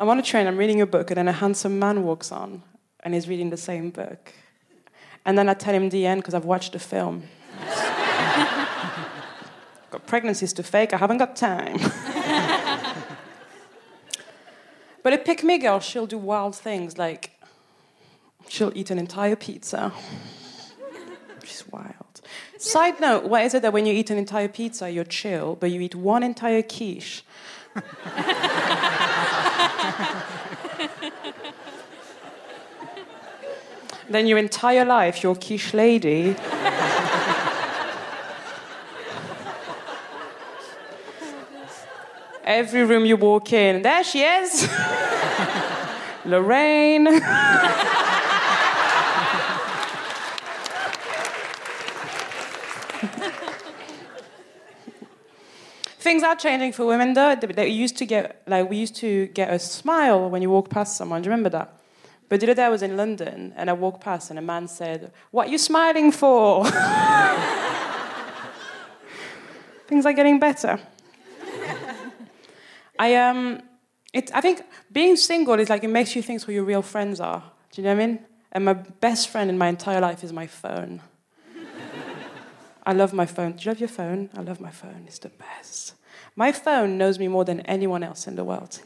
I'm on a train, I'm reading a book, and then a handsome man walks on and he's reading the same book. And then I tell him the end because I've watched the film. got pregnancies to fake, I haven't got time. but a pick me girl, she'll do wild things like she'll eat an entire pizza. She's wild. Side note, why is it that when you eat an entire pizza, you're chill, but you eat one entire quiche? then your entire life, you're quiche lady. Every room you walk in, there she is, Lorraine. Things are changing for women, though. They- used to get like we used to get a smile when you walk past someone. Do you remember that? But the other day I was in London and I walked past and a man said, "What are you smiling for?" Things are getting better. I um, it, I think being single is like it makes you think who your real friends are. Do you know what I mean? And my best friend in my entire life is my phone. I love my phone. Do you love your phone? I love my phone. It's the best. My phone knows me more than anyone else in the world.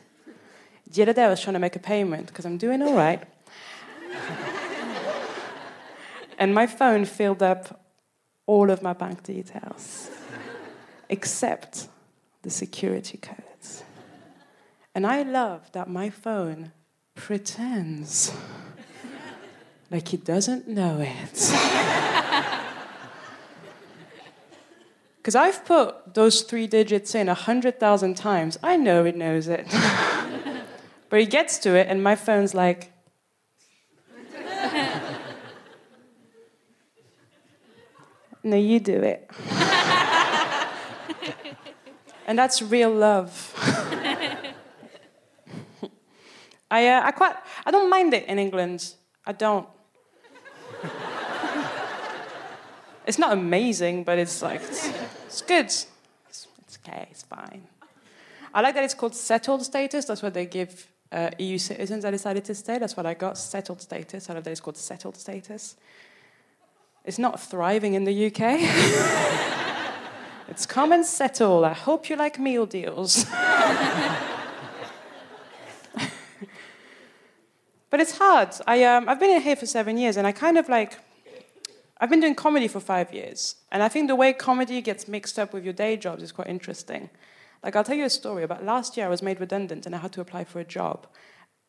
The other day I was trying to make a payment because I'm doing all right. and my phone filled up all of my bank details, except the security codes. And I love that my phone pretends like he doesn't know it. Because I've put those three digits in a hundred thousand times. I know it knows it. but he gets to it, and my phone's like, No, you do it. and that's real love. I, uh, I quite, I don't mind it in England. I don't. it's not amazing, but it's like, it's, it's good. It's, it's, okay, it's fine. I like that it's called settled status. That's what they give uh, EU citizens that decided to stay. That's what I got, settled status. I love that it's called settled status. It's not thriving in the UK. it's come and settle. I hope you like meal deals. but it's hard. I, um, I've been in here for seven years, and I kind of like, I've been doing comedy for five years. And I think the way comedy gets mixed up with your day jobs is quite interesting. Like, I'll tell you a story about last year, I was made redundant and I had to apply for a job.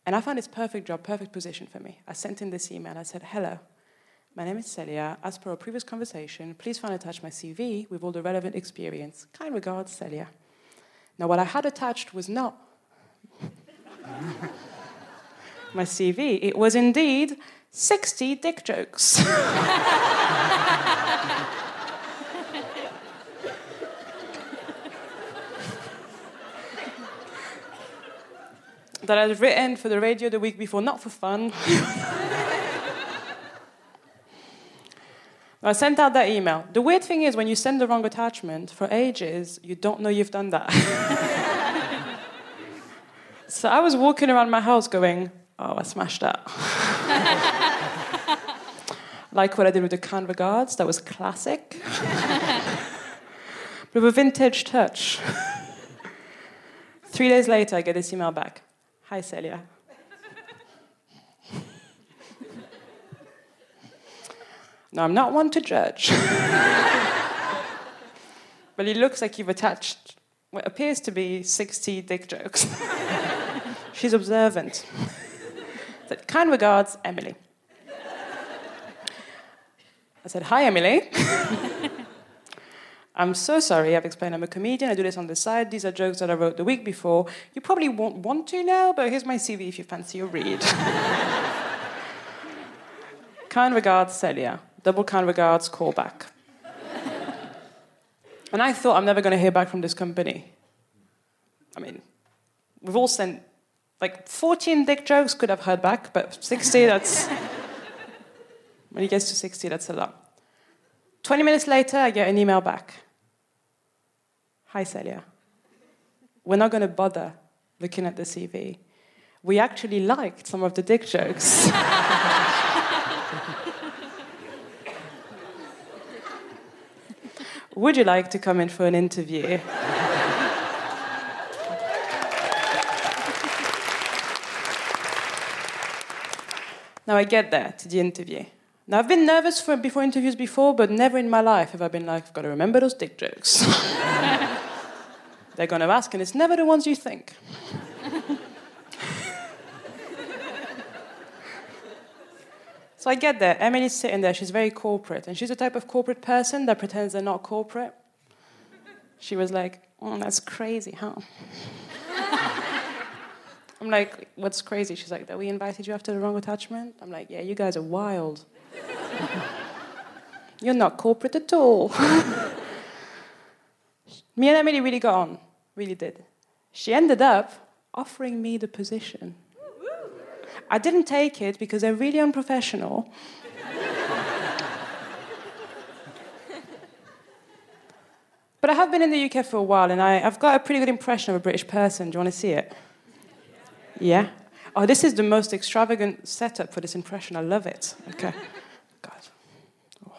And I found this perfect job, perfect position for me. I sent in this email. I said, Hello, my name is Celya. As per our previous conversation, please find attached my CV with all the relevant experience. Kind regards, Celya. Now, what I had attached was not my CV. It was indeed 60 dick jokes. that I'd written for the radio the week before, not for fun. I sent out that email. The weird thing is, when you send the wrong attachment for ages, you don't know you've done that. so I was walking around my house going, oh, I smashed that. Like what I did with the kind regards, that was classic. but with a vintage touch. Three days later, I get this email back. Hi, Celya. Now, I'm not one to judge. but it looks like you've attached what appears to be 60 dick jokes. She's observant. Said, kind regards, Emily. I said, Hi, Emily. I'm so sorry, I've explained I'm a comedian, I do this on the side. These are jokes that I wrote the week before. You probably won't want to now, but here's my CV if you fancy a read. kind regards, Celya. Double kind regards, call back. and I thought I'm never going to hear back from this company. I mean, we've all sent like 14 dick jokes could have heard back, but 60, that's. When he gets to 60, that's a lot. 20 minutes later, I get an email back. Hi, Celya. We're not going to bother looking at the CV. We actually liked some of the dick jokes. Would you like to come in for an interview? now I get there to the interview. Now I've been nervous for, before interviews before, but never in my life have I been like, I've got to remember those dick jokes. They're going to ask, and it's never the ones you think. So I get there. Emily's sitting there. She's very corporate. And she's the type of corporate person that pretends they're not corporate. She was like, oh, that's crazy, huh? I'm like, what's crazy? She's like, that we invited you after the wrong attachment? I'm like, yeah, you guys are wild. You're not corporate at all. me and Emily really got on, really did. She ended up offering me the position. I didn't take it because they're really unprofessional. but I have been in the UK for a while, and I, I've got a pretty good impression of a British person. Do you want to see it? Yeah. Oh, this is the most extravagant setup for this impression. I love it. Okay. God. Oh.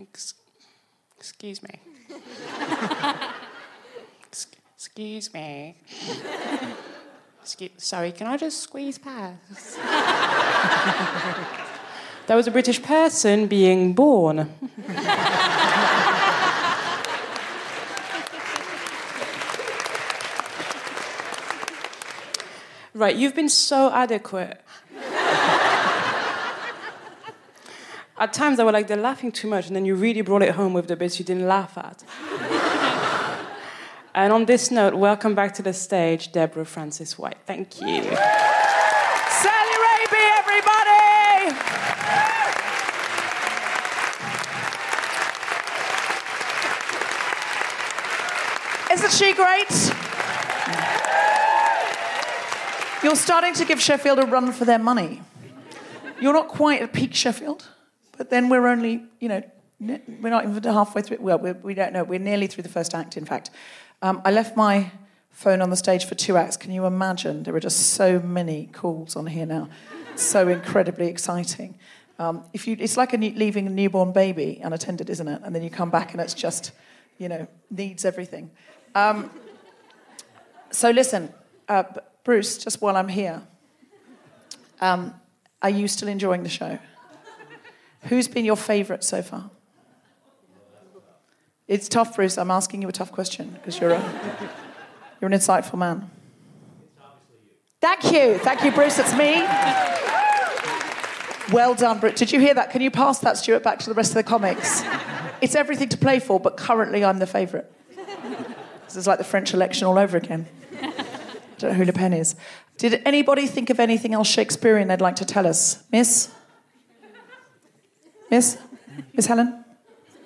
Ex- excuse me. Excuse me. Excuse, sorry, can I just squeeze past? that was a British person being born. right, you've been so adequate. At times I was like, they're laughing too much, and then you really brought it home with the bits you didn't laugh at. and on this note, welcome back to the stage, Deborah Frances White. Thank you.
Celya AB, everybody! Isn't she great? You're starting to give Sheffield a run for their money. You're not quite at peak Sheffield, but then we're only, you know, we're not even halfway through. Well, we're, we don't know. We're nearly through the first act, in fact. Um, I left my phone on the stage for two acts. Can you imagine? There are just so many calls on here now. So incredibly exciting. Um, if you, it's like a new, leaving a newborn baby unattended, isn't it? And then you come back and it's just, you know, needs everything. Um, so listen, uh, Bruce, just while I'm here, um, are you still enjoying the show? Who's been your favourite so far? It's tough, Bruce. I'm asking you a tough question because you're a, you're an insightful man. It's obviously you. Thank you, thank you, Bruce. It's me. Well done, Bruce. Did you hear that? Can you pass that, Stuart, back to the rest of the comics? It's everything to play for, but currently I'm the favourite. This is like the French election all over again. I don't know who Le Pen is. Did anybody think of anything else Shakespearean they'd like to tell us? Miss? Miss? Miss Helen?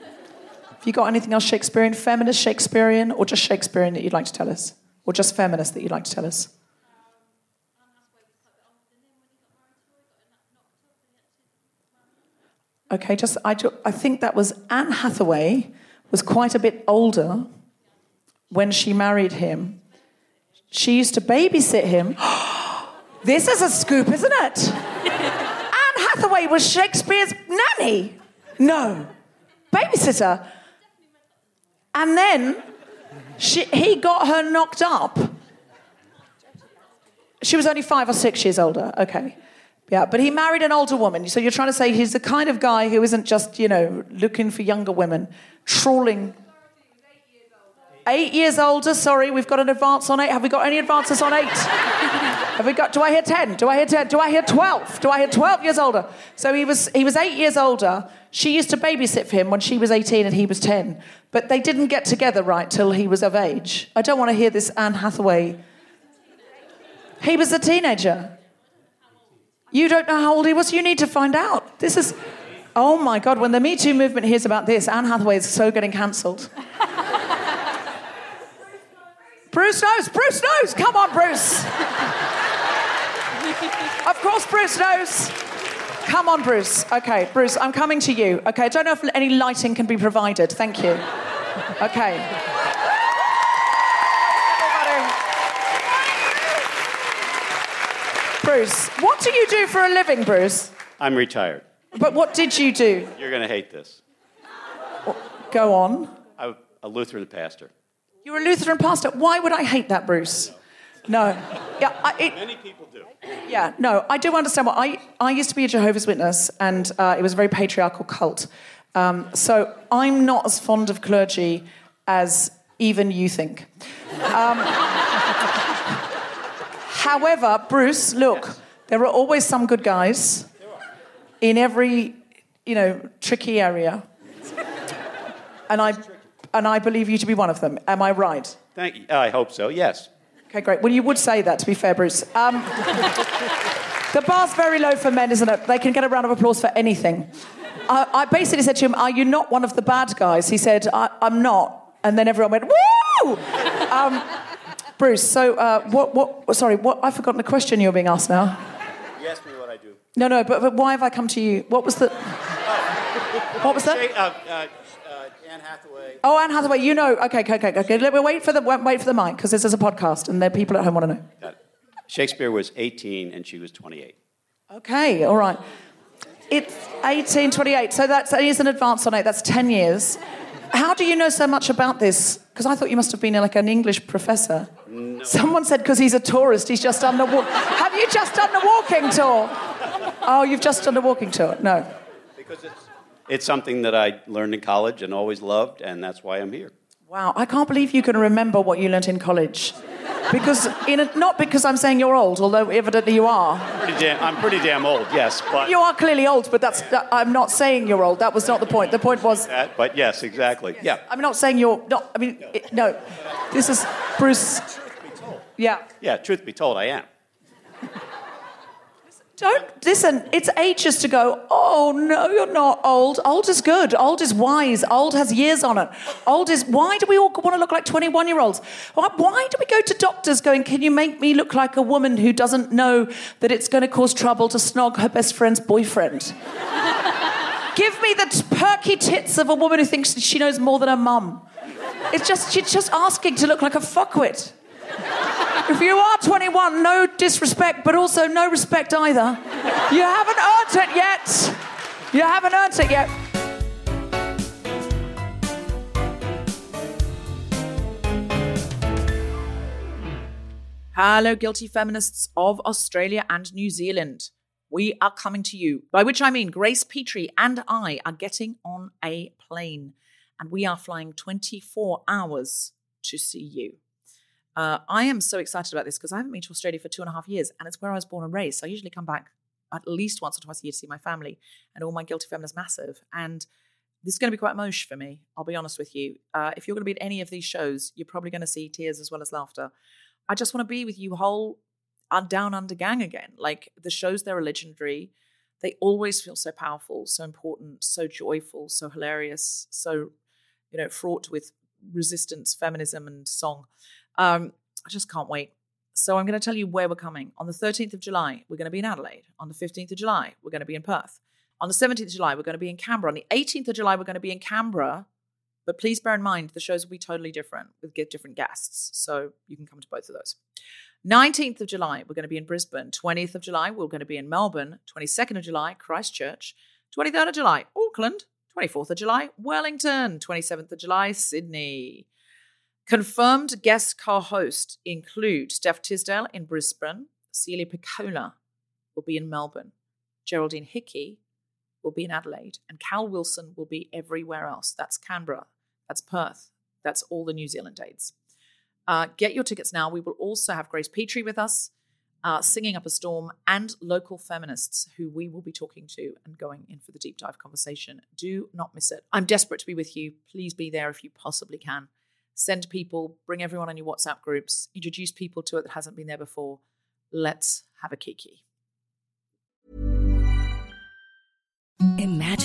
Have you got anything else Shakespearean, feminist Shakespearean, or just Shakespearean that you'd like to tell us? Or just feminist that you'd like to tell us? Okay, just I, I think that was Anne Hathaway was quite a bit older when she married him. She used to babysit him. this is a scoop, isn't it? Hathaway was Shakespeare's nanny. No, babysitter. And then she, he got her knocked up. She was only five or six years older. Okay. Yeah, but he married an older woman. So you're trying to say he's the kind of guy who isn't just, you know, looking for younger women, trawling. Eight years older, sorry, we've got an advance on eight. Have we got any advances on eight? Have we got, do I hear 10? Do I hear 10? Do I hear 12? Do I hear 12 years older? So he was, he was eight years older. She used to babysit for him when she was 18 and he was 10. But they didn't get together right till he was of age. I don't want to hear this Anne Hathaway. He was a teenager. You don't know how old he was? You need to find out. This is, oh my God, when the Me Too movement hears about this, Anne Hathaway is so getting cancelled. Bruce knows, Bruce knows. Come on, Bruce. Of course, Bruce knows. Come on, Bruce. Okay, Bruce, I'm coming to you. Okay, I don't know if any lighting can be provided. Thank you. Okay. Bruce, what do you do for a living, Bruce?
I'm retired.
But what did you do?
You're going to hate this.
Go on.
I'm a Lutheran pastor.
You're a Lutheran pastor. Why would I hate that, Bruce? No. Yeah, I, it,
Many people do.
yeah, no, I do understand what I, I used to be a Jehovah's Witness, and uh, it was a very patriarchal cult. Um, so I'm not as fond of clergy as even you think. Um, however, Bruce, look, there are always some good guys in every, you know, tricky area, and I, and I believe you to be one of them. Am I right?
Thank you. I hope so, yes.
Okay, great. Well, you would say that, to be fair, Bruce. Um, the bar's very low for men, isn't it? They can get a round of applause for anything. I, I basically said to him, Are you not one of the bad guys? He said, I, am not. And then everyone went, Woo! Um, Bruce, so uh, what, what, sorry, what, I've forgotten the question you were being asked now.
You asked me what I do.
No, no, but, but why have I come to you? What was the. What was that?
Uh, uh, Anne Hathaway.
Oh, Anne Hathaway, you know. Okay, okay, okay. okay. Let me wait for the wait for the mic because this is a podcast and the people at home want to know.
Got it. Shakespeare was 18 and she was 28.
Okay, all right. It's 1828, so that's that is an advance on it. That's 10 years. How do you know so much about this? Because I thought you must have been like an English professor. Someone said because he's a tourist, he's just done the walk. have you just done the walking tour? Oh, you've just done the walking tour. No.
Because it's, it's something that I learned in college and always loved, and that's why I'm here.
Wow, I can't believe you can remember what you learnt in college. Because in a, not because I'm saying you're old, although evidently you are.
Pretty damn, I'm pretty damn old, yes, but,
You are clearly old, but that's that, I'm not saying you're old. That was not the point. The point was
that, but yes, exactly. Yeah.
I'm not saying you're not. I mean, it, no. This is Bruce. Truth be told. Yeah.
Yeah, truth be told, I am.
Don't listen. It's ages to go. Oh no, you're not old. Old is good. Old is wise. Old has years on it. Old is. Why do we all want to look like 21 year olds? Why, why do we go to doctors going? Can you make me look like a woman who doesn't know that it's going to cause trouble to snog her best friend's boyfriend? Give me the t- perky tits of a woman who thinks she knows more than her mum. It's just she's just asking to look like a fuckwit. If you are 21, no disrespect, but also no respect either. You haven't earned it yet. You haven't earned it yet. Hello, guilty feminists of Australia and New Zealand. We are coming to you, by which I mean Grace Petrie and I are getting on a plane, and we are flying 24 hours to see you. Uh, I am so excited about this because I haven't been to Australia for two and a half years, and it's where I was born and raised. So I usually come back at least once or twice a year to see my family, and all my guilty feminists massive. And this is going to be quite mosh for me. I'll be honest with you. Uh, if you're going to be at any of these shows, you're probably going to see tears as well as laughter. I just want to be with you whole down under gang again. Like the shows, they're legendary. They always feel so powerful, so important, so joyful, so hilarious, so you know fraught with resistance, feminism, and song. Um, I just can't wait. So I'm going to tell you where we're coming. On the 13th of July, we're going to be in Adelaide. On the 15th of July, we're going to be in Perth. On the 17th of July, we're going to be in Canberra. On the 18th of July, we're going to be in Canberra. But please bear in mind, the shows will be totally different with different guests. So you can come to both of those. 19th of July, we're going to be in Brisbane. 20th of July, we're going to be in Melbourne. 22nd of July, Christchurch. 23rd of July, Auckland. 24th of July, Wellington. 27th of July, Sydney. Confirmed guest co-hosts include Steph Tisdell in Brisbane, Celia Pacquola will be in Melbourne, Geraldine Hickey will be in Adelaide, and Cal Wilson will be everywhere else. That's Canberra, that's Perth, that's all the New Zealand dates. Uh, get your tickets now. We will also have Grace Petrie with us, uh, singing up a storm, and local feminists who we will be talking to and going in for the deep dive conversation. Do not miss it. I'm desperate to be with you. Please be there if you possibly can send people, bring everyone on your WhatsApp groups, introduce people to it that hasn't been there before. Let's have a kiki.
Imagine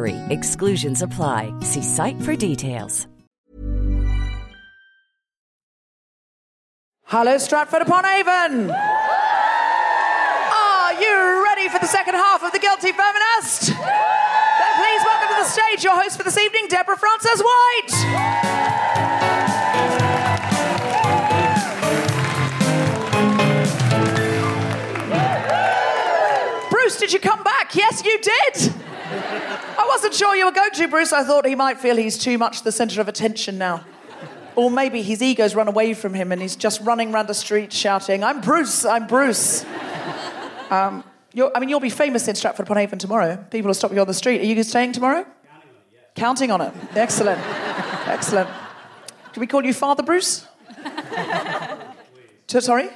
BUTTERY. Exclusions apply. See site for details.
Hello, Stratford upon Avon. Are you ready for the second half of The Guilty Feminist? Then please welcome to the stage your host for this evening, Deborah Frances White. Bruce, did you come back? Yes, you did. I wasn't sure you were going to, Bruce. I thought he might feel he's too much the centre of attention now. Or maybe his ego's run away from him and he's just running around the street shouting, I'm Bruce, I'm Bruce. Um, you're, I mean, you'll be famous in Stratford upon Avon tomorrow. People will stop you on the street. Are you staying tomorrow? Counting on it. Excellent. Excellent. Can we call you Father Bruce? So- sorry?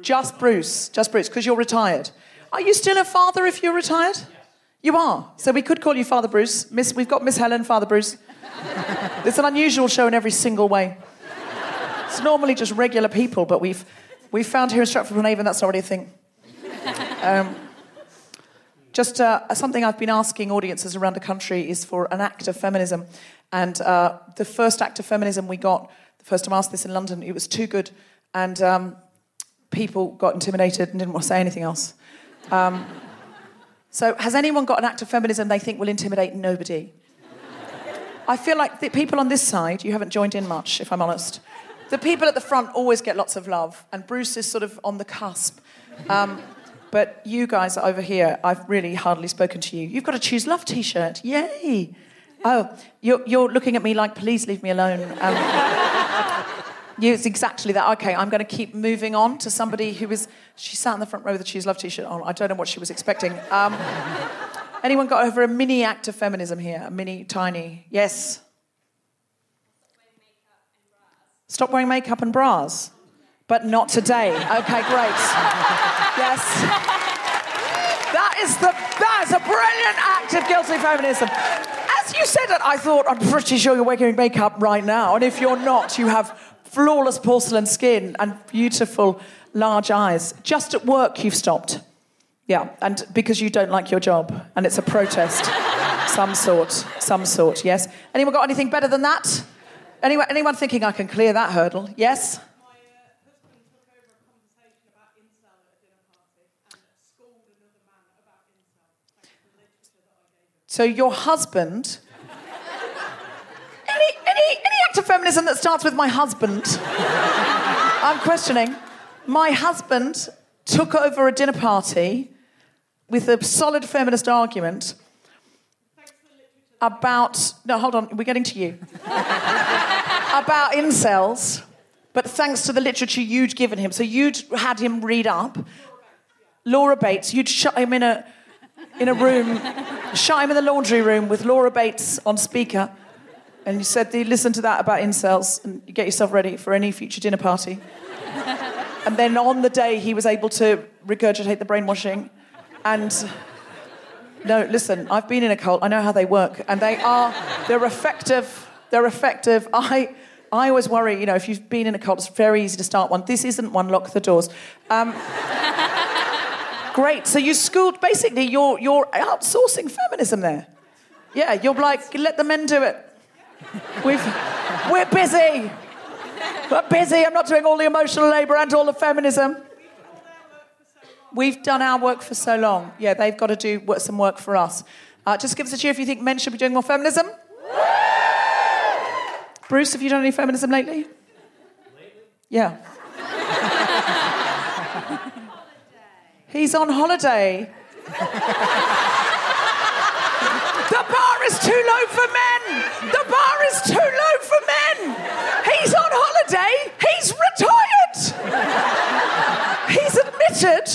Just Bruce. Just Bruce, because you're retired. Are you still a father if you're retired? You are. So we could call you Father Bruce. Miss, we've got Miss Helen, Father Bruce. it's an unusual show in every single way. It's normally just regular people, but we've, we've found here in Stratford upon Avon that's already a thing. Um, just uh, something I've been asking audiences around the country is for an act of feminism. And uh, the first act of feminism we got, the first time I asked this in London, it was too good. And um, people got intimidated and didn't want to say anything else. Um, so, has anyone got an act of feminism they think will intimidate nobody? I feel like the people on this side, you haven't joined in much, if I'm honest. The people at the front always get lots of love, and Bruce is sort of on the cusp. Um, but you guys over here, I've really hardly spoken to you. You've got a Choose Love t shirt. Yay! Oh, you're, you're looking at me like, please leave me alone. Um, it's exactly that. Okay, I'm going to keep moving on to somebody who is. She sat in the front row with a Choose Love t shirt on. I don't know what she was expecting. Um, anyone got over a mini act of feminism here? A mini, tiny? Yes? Stop wearing makeup and bras. But not today. Okay, great. yes. That is the that is a brilliant act of guilty feminism. As you said it, I thought I'm pretty sure you're wearing makeup right now, and if you're not, you have flawless porcelain skin and beautiful large eyes. Just at work, you've stopped. Yeah, and because you don't like your job, and it's a protest, some sort, some sort. Yes. Anyone got anything better than that? Anyone, anyone thinking I can clear that hurdle? Yes. So your husband. Any, any, any act of feminism that starts with my husband? I'm questioning. My husband took over a dinner party with a solid feminist argument about. No, hold on, we're getting to you. about incels, but thanks to the literature you'd given him. So you'd had him read up. Laura Bates, you'd shut him in a, in a room, shut him in the laundry room with Laura Bates on speaker, and you said, listen to that about incels and you get yourself ready for any future dinner party. and then on the day, he was able to regurgitate the brainwashing. And no, listen, I've been in a cult, I know how they work, and they are, they're effective. They're effective. I, I always worry, you know, if you've been in a cult, it's very easy to start one. This isn't one, lock the doors. Um, great. So you schooled, basically, you're, you're outsourcing feminism there. Yeah, you're like, let the men do it. We've, we're busy. We're busy. I'm not doing all the emotional labour and all the feminism. We've done our work for so long. Yeah, they've got to do some work for us. Uh, just give us a cheer if you think men should be doing more feminism. Bruce, have you done any feminism lately? Lately? Yeah. He's on holiday. the bar is too low for men. The bar is too low for men. He's on holiday. He's retired. He's admitted.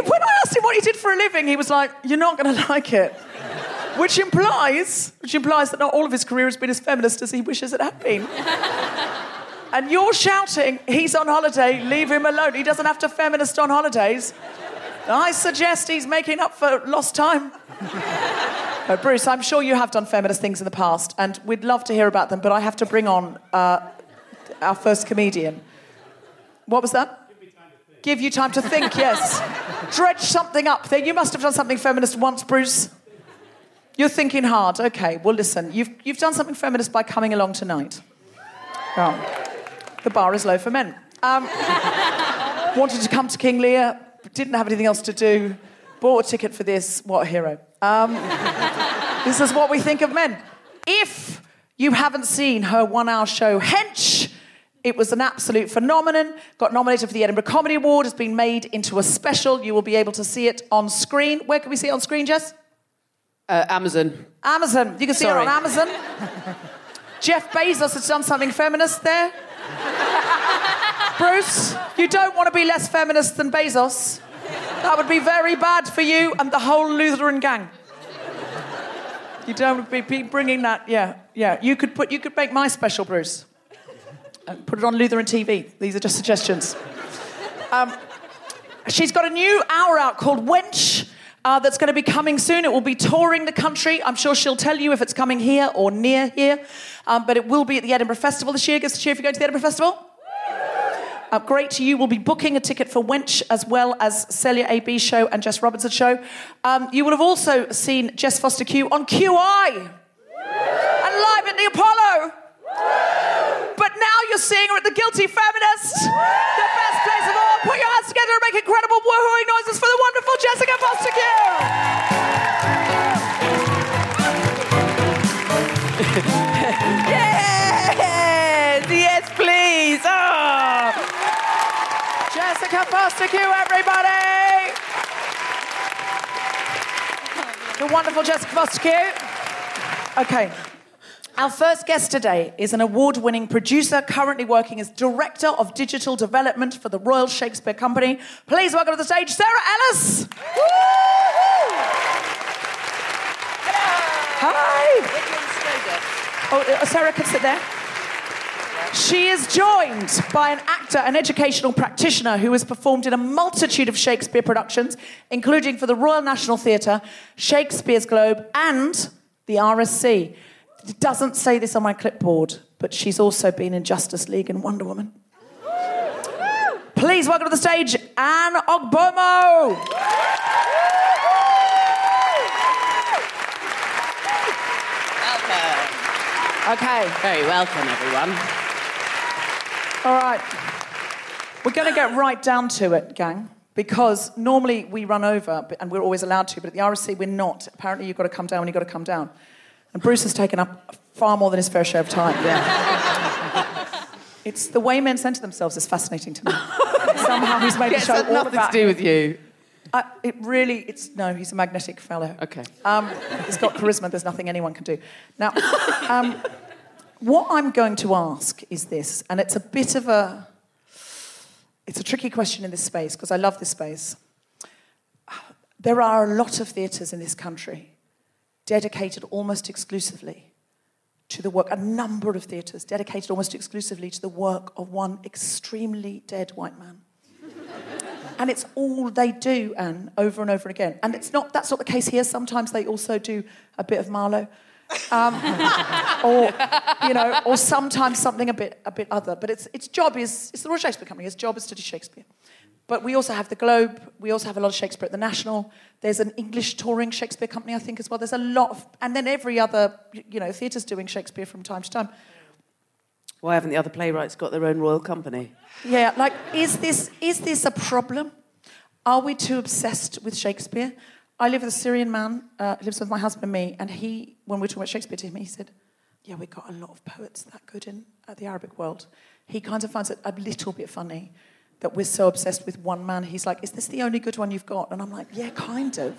When I asked him what he did for a living, he was like, "You're not going to like it." Which implies, which implies that not all of his career has been as feminist as he wishes it had been. and you're shouting, he's on holiday, leave him alone. He doesn't have to feminist on holidays. I suggest he's making up for lost time. oh, Bruce, I'm sure you have done feminist things in the past, and we'd love to hear about them, but I have to bring on uh, our first comedian. What was that? Give you time to think, yes. Dredge something up there. You must have done something feminist once, Bruce. You're thinking hard. Okay, well, listen, you've, you've done something feminist by coming along tonight. Oh. The bar is low for men. Um, wanted to come to King Lear, didn't have anything else to do, bought a ticket for this. What a hero. Um, this is what we think of men. If you haven't seen her one hour show, Hench, it was an absolute phenomenon. Got nominated for the Edinburgh Comedy Award, has been made into a special. You will be able to see it on screen. Where can we see it on screen, Jess?
Uh, Amazon.
Amazon. You can see
Sorry.
it on Amazon. Jeff Bezos has done something feminist there. Bruce, you don't want to be less feminist than Bezos. That would be very bad for you and the whole Lutheran gang. You don't want to be bringing that. Yeah, yeah. You could put. You could make my special, Bruce. And put it on Lutheran TV. These are just suggestions. Um, She's got a new hour out called Wench. Uh, that's going to be coming soon. It will be touring the country. I'm sure she'll tell you if it's coming here or near here. Um, but it will be at the Edinburgh Festival this year. Give us a cheer if you're going to the Edinburgh Festival. Uh, great. You will be booking a ticket for Wench as well as Celya AB show and Jess Robinson show. Um, you will have also seen Jess Fostekew on QI and live at the Apollo. But now you're seeing her at the Guilty Feminist, the best place of all. Put your hands together and make incredible woohooing noises for the wonderful Jessica Q.
Yes, yes, please. Oh.
Jessica Fostekew everybody! The wonderful Jessica Fostekew Okay. Our first guest today is an award winning producer currently working as Director of Digital Development for the Royal Shakespeare Company. Please welcome to the stage Sarah Ellis. Hi. Oh, uh, Sarah can sit there. She is joined by an actor and educational practitioner who has performed in a multitude of Shakespeare productions, including for the Royal National Theatre, Shakespeare's Globe, and the RSC. It doesn't say this on my clipboard, but she's also been in Justice League and Wonder Woman. Please welcome to the stage Ann Ogbomo. Okay.
Very welcome, everyone.
All right. We're going to get right down to it, gang, because normally we run over, and we're always allowed to, but at the RSC we're not. Apparently you've got to come down when you've got to come down. And Bruce has taken up far more than his fair share of time. Yeah. it's the way men center themselves is fascinating to me. Somehow he's made the
It's
show all
nothing
about
to do with you.
Uh, it really, it's no, he's a magnetic fellow.
Okay.
Um, he's got charisma. There's nothing anyone can do. Now, um, what I'm going to ask is this, and it's a bit of a, it's a tricky question in this space because I love this space. There are a lot of theatres in this country dedicated almost exclusively to the work, a number of theatres dedicated almost exclusively to the work of one extremely dead white man. And it's all they do, Ann, over and over again. And it's not, that's not the case here. Sometimes they also do a bit of Marlowe. Um, or, you know, or sometimes something a bit, a bit other. But its, its job is, it's the Royal Shakespeare Company, its job is to do Shakespeare. But we also have the Globe, we also have a lot of Shakespeare at the National. There's an English touring Shakespeare company, I think, as well. There's a lot of, and then every other, you know, theatre's doing Shakespeare from time to time.
Why haven't the other playwrights got their own royal company?
Yeah, like, is this, is this a problem? Are we too obsessed with Shakespeare? I live with a Syrian man, uh, lives with my husband and me, and he, when we were talking about Shakespeare to him, he said, Yeah, we got a lot of poets that good in uh, the Arabic world. He kind of finds it a little bit funny that we're so obsessed with one man. He's like, Is this the only good one you've got? And I'm like, Yeah, kind of.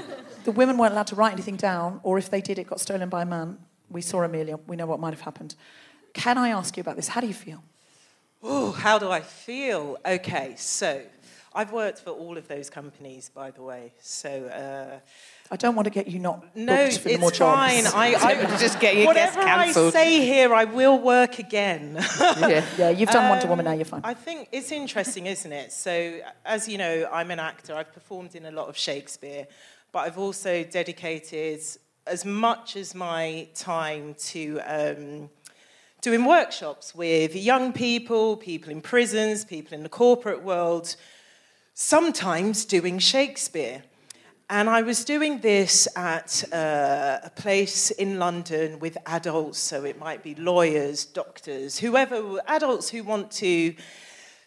the women weren't allowed to write anything down, or if they did, it got stolen by a man. We saw Emilia, we know what might have happened. Can I ask you about this? How do you feel?
Oh, how do I feel? Okay, so I've worked for all of those companies, by the way. So uh,
I don't want to get you not
no,
booked for
it's
more jobs.
fine. I, I
Just get your
whatever I say here, I will work again.
Yeah.
Yeah, you've done Wonder
Um,
Woman now, you're fine.
I think it's interesting, isn't it? So, as you know, I'm an actor. I've performed in a lot of Shakespeare, but I've also dedicated as much as my time to um, doing workshops with young people, people in prisons, people in the corporate world, sometimes doing Shakespeare. And I was doing this at uh, a place in London with adults, so it might be lawyers, doctors, whoever, adults who want to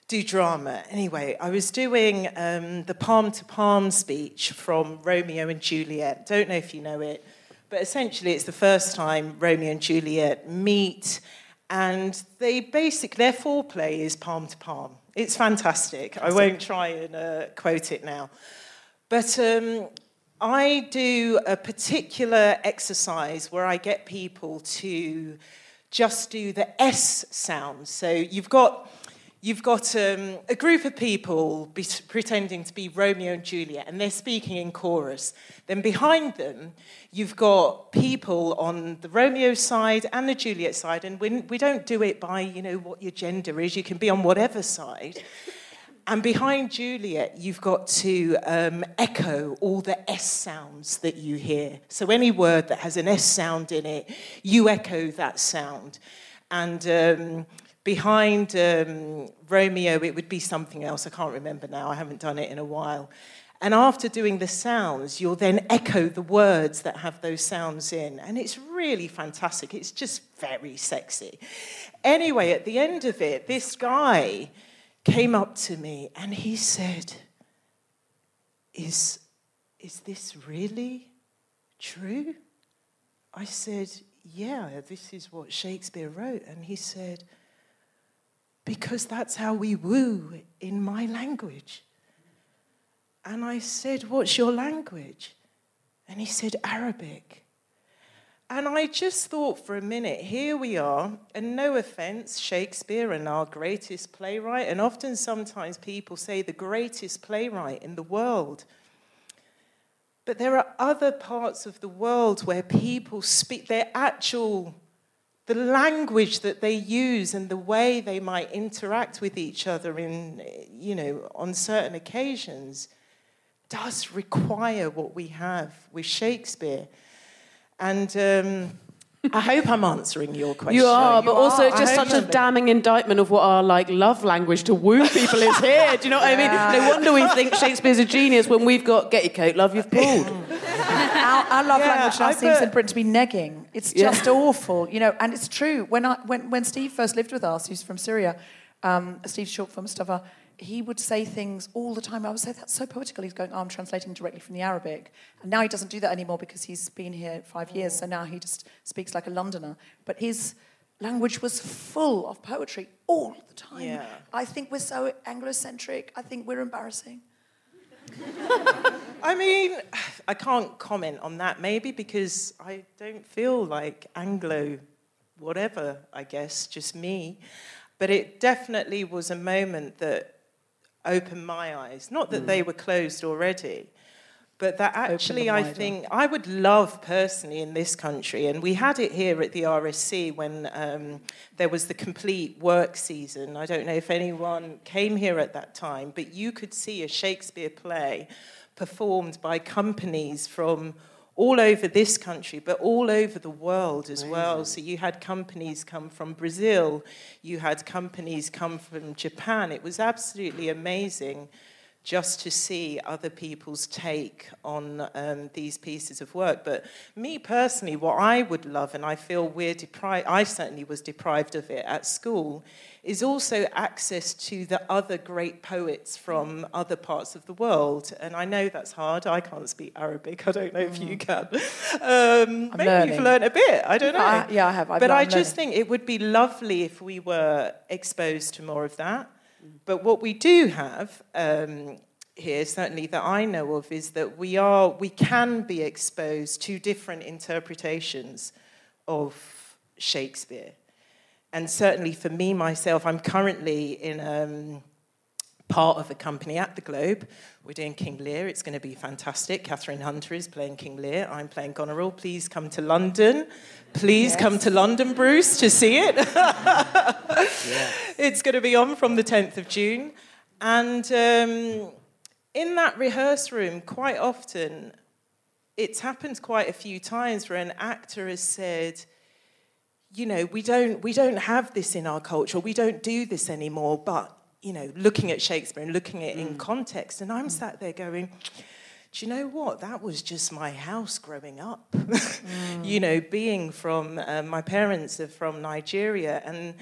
do drama. Anyway, I was doing um, the palm to palm speech from Romeo and Juliet. Don't know if you know it, but essentially it's the first time Romeo and Juliet meet, and they basically, their foreplay is palm to palm. It's fantastic. I won't try and uh, quote it now. But um, I do a particular exercise where I get people to just do the S sound. So you've got you've got um, a group of people be- pretending to be Romeo and Juliet, and they're speaking in chorus. Then behind them, you've got people on the Romeo side and the Juliet side, and we, we don't do it by you know what your gender is. You can be on whatever side. And behind Juliet, you've got to um, echo all the S sounds that you hear. So any word that has an S sound in it, you echo that sound. And um, behind um, Romeo, it would be something else. I can't remember now. I haven't done it in a while. And after doing the sounds, you'll then echo the words that have those sounds in. And it's really fantastic. It's just very sexy. Anyway, at the end of it, this guy came up to me and he said, Is, is this really true? I said, Yeah, this is what Shakespeare wrote. And he said, Because that's how we woo in my language. And I said, What's your language? And he said, Arabic. And I just thought for a minute, here we are, and no offense, Shakespeare and our greatest playwright, and often sometimes people say the greatest playwright in the world. But there are other parts of the world where people speak their actual, the language that they use and the way they might interact with each other in, you know, on certain occasions does require what we have with Shakespeare. And um, I hope I'm answering your question.
You are, but also
I
just such a damning indictment of what our like love language to woo people is here. Do you know what I mean? No wonder we think Shakespeare's a genius when we've got get your coat, love, you've pulled.
our, love
Yeah,
language now
I
seems
bet-
in Britain to be negging. It's
Yeah.
just awful, you know. And it's true. When I when when Steve first lived with us, he's from Syria, um, Steve Short from Mustafa, he would say things all the time. I would say that's so poetical. He's going, oh, I'm translating directly from the Arabic, and now he doesn't do that anymore because he's been here five years. So now he just speaks like a Londoner. But his language was full of poetry all the time.
Yeah.
I think we're so Anglocentric. I think we're embarrassing.
I mean, I can't comment on that maybe because I don't feel like Anglo whatever, I guess, just me. But it definitely was a moment that opened my eyes. Not that they were closed already, but that actually I think I would love personally in this country, and we had it here at the RSC when um, there was the complete work season. I don't know if anyone came here at that time, but you could see a Shakespeare play performed by companies from all over this country, but all over the world as well. So you had companies come from Brazil, you had companies come from Japan. It was absolutely amazing just to see other people's take on um, these pieces of work. But me personally, what I would love, and I feel we're deprived, I certainly was deprived of it at school, is also access to the other great poets from other parts of the world. And I know that's hard. I can't speak Arabic. I don't know if you can. Um, maybe
learning.
you've learned a bit. I don't know.
I- yeah, I have. I've
but I
learned-
just think it would be lovely if we were exposed to more of that. But what we do have um, here, certainly that I know of, is that we are we can be exposed to different interpretations of Shakespeare. And certainly for me myself, I'm currently in um, part of a company at the Globe. We're doing King Lear. It's going to be fantastic. Kathryn Hunter is playing King Lear. I'm playing Goneril. Please come to London. Please come to London, Bruce, to see it. It's going to be on from the 10th of June. And um, in that rehearse room, quite often, it's happened quite a few times where an actor has said, you know, we don't, we don't have this in our culture, we don't do this anymore, but, you know, looking at Shakespeare and looking at it in mm. context, and I'm mm. sat there going, do you know what? That was just my house growing up. you mm. know, being from, uh, my parents are from Nigeria, and,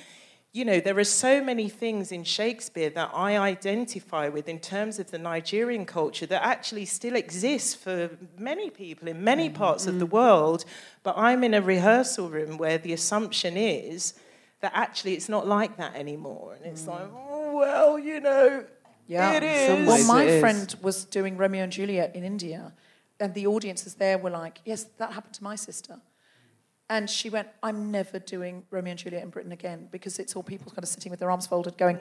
you know, there are so many things in Shakespeare that I identify with in terms of the Nigerian culture that actually still exists for many people in many mm-hmm. parts of the world. But I'm in a rehearsal room where the assumption is that actually it's not like that anymore. And it's like, oh, well, you know,
Yeah.
it is.
Well, my
it is.
friend was doing Romeo and Juliet in India, and the audiences there were like, "Yes, that happened to my sister." And she went, "I'm never doing Romeo and Juliet in Britain again because it's all people kind of sitting with their arms folded, going."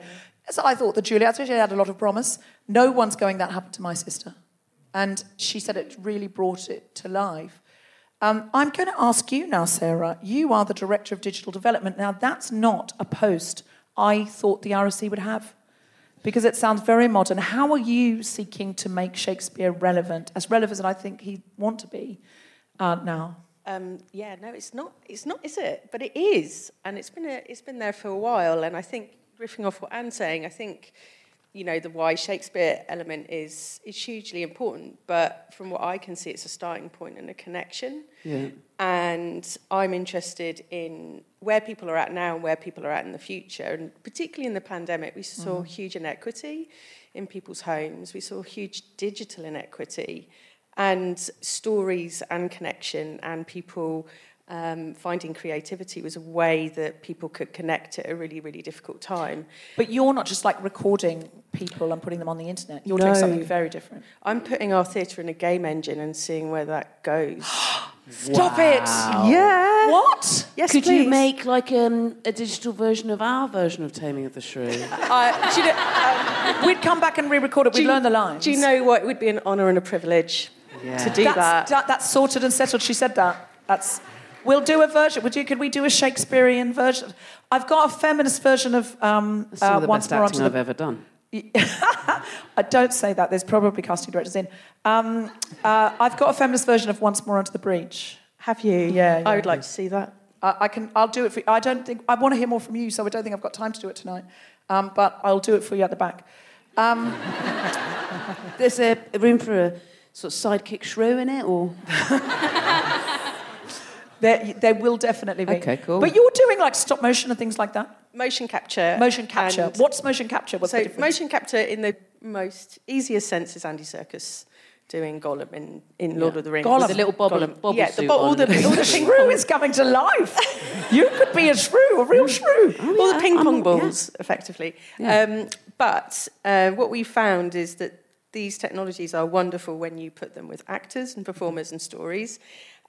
So I thought the Juliet, especially had a lot of promise. No one's going. That happened to my sister, and she said it really brought it to life. Um, I'm going to ask you now, Sarah. You are the director of digital development. Now, that's not a post I thought the RSC would have. because it sounds very modern. How are you seeking to make Shakespeare relevant, as relevant as I think he want to be uh, now?
Um, yeah, no, it's not. It's not, is it? But it is, and it's been a, it's been there for a while. And I think, riffing off what Ann's saying, I think, you know, the why Shakespeare element is is hugely important. But from what I can see, it's a starting point and a connection.
Yeah.
And I'm interested in where people are at now and where people are at in the future. And particularly in the pandemic, we saw
Mhm.
huge inequity in people's homes. We saw huge digital inequity and stories and connection and people um, finding creativity was a way that people could connect at a really, really difficult time.
But you're not just like recording people and putting them on the internet. You're doing something very different.
I'm putting our theatre in a game engine and seeing where that goes.
Stop it!
Yeah.
What?
Yes,
Could
please.
you make like um, a digital version of our version of Taming of the Shrew?
Uh, do you know, uh, we'd come back and re-record it. We'd
you-
learn the lines.
Do you know what? It would be an honour and a privilege to do
that's,
that.
that- That's sorted and settled. She said that. That's. We'll do a version. Would you? Could we do a Shakespearean version? I've got a feminist version of um,
some
uh,
of the
once
best
more
acting I've
the.
ever done.
I don't say that. There's probably casting directors in. Um, uh, I've got a feminist version of Once More Onto the Breach.
Have you?
Yeah,
I would like to see that.
I, I can. I'll do it for. you. I don't think. I want to hear more from you, so I don't think I've got time to do it tonight. Um, but I'll do it for you at the back. Um,
There's a, a room for a sort of sidekick shrew in it, or
there, there will definitely be.
Okay, cool.
But you're doing like stop motion and things like that.
Motion capture.
Motion capture.
and-
What's motion capture? What's
so
the difference?
motion capture in the most easiest sense is Andy Serkis doing Gollum in, in Lord
Yeah.
of the Rings.
Gollum.
With a little bobble-
Gollum.
bobble
yeah, the,
suit
bo- all the, all the
the
ping
shrew
pong,
is coming to life. you could be a shrew, a real shrew.
all the ping
I'm-
pong
yeah.
balls, effectively.
Yeah.
Um, but uh, what we found is that these technologies are wonderful when you put them with actors and performers and stories.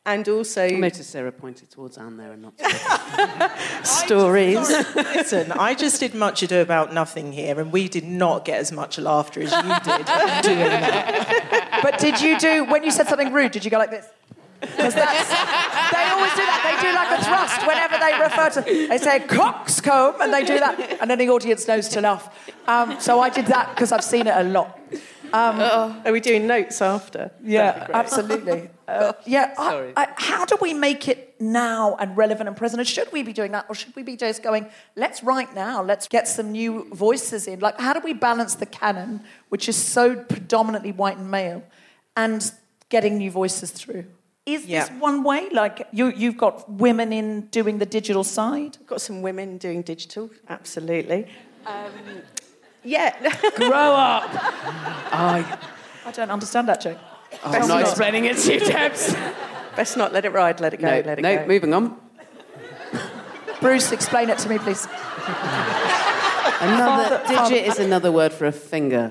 And also
I noticed Sarah pointed towards Ann there and not.
stories.
Listen, I just did much ado about nothing here, and we did not get as much laughter as you did doing that.
But did you do when you said something rude? Did you go like this? Because they always do that. They do like a thrust whenever they refer to. They say coxcomb, and they do that, and then the audience knows to laugh. Um, so I did that because I've seen it a lot. Um,
Are we doing notes after?
Yeah, absolutely. Uh, yeah, I-. I, how do we make it now and relevant and present? And should we be doing that, or should we be just going, let's write now, let's get some new voices in? Like, how do we balance the canon, which is so predominantly white and male, and getting new voices through? Is
Yeah.
this one way? Like, you, you've got women in doing the digital side?
Got some women doing digital, absolutely. Um, yeah.
Grow up! I, I don't understand that joke.
Oh, I'm not explaining it to you, Debs.
Best not let it ride, let it go,
No,
let it
no,
go.
No, moving on.
Bruce, explain it to me, please.
Another
Father- father-
digit is another word for a finger.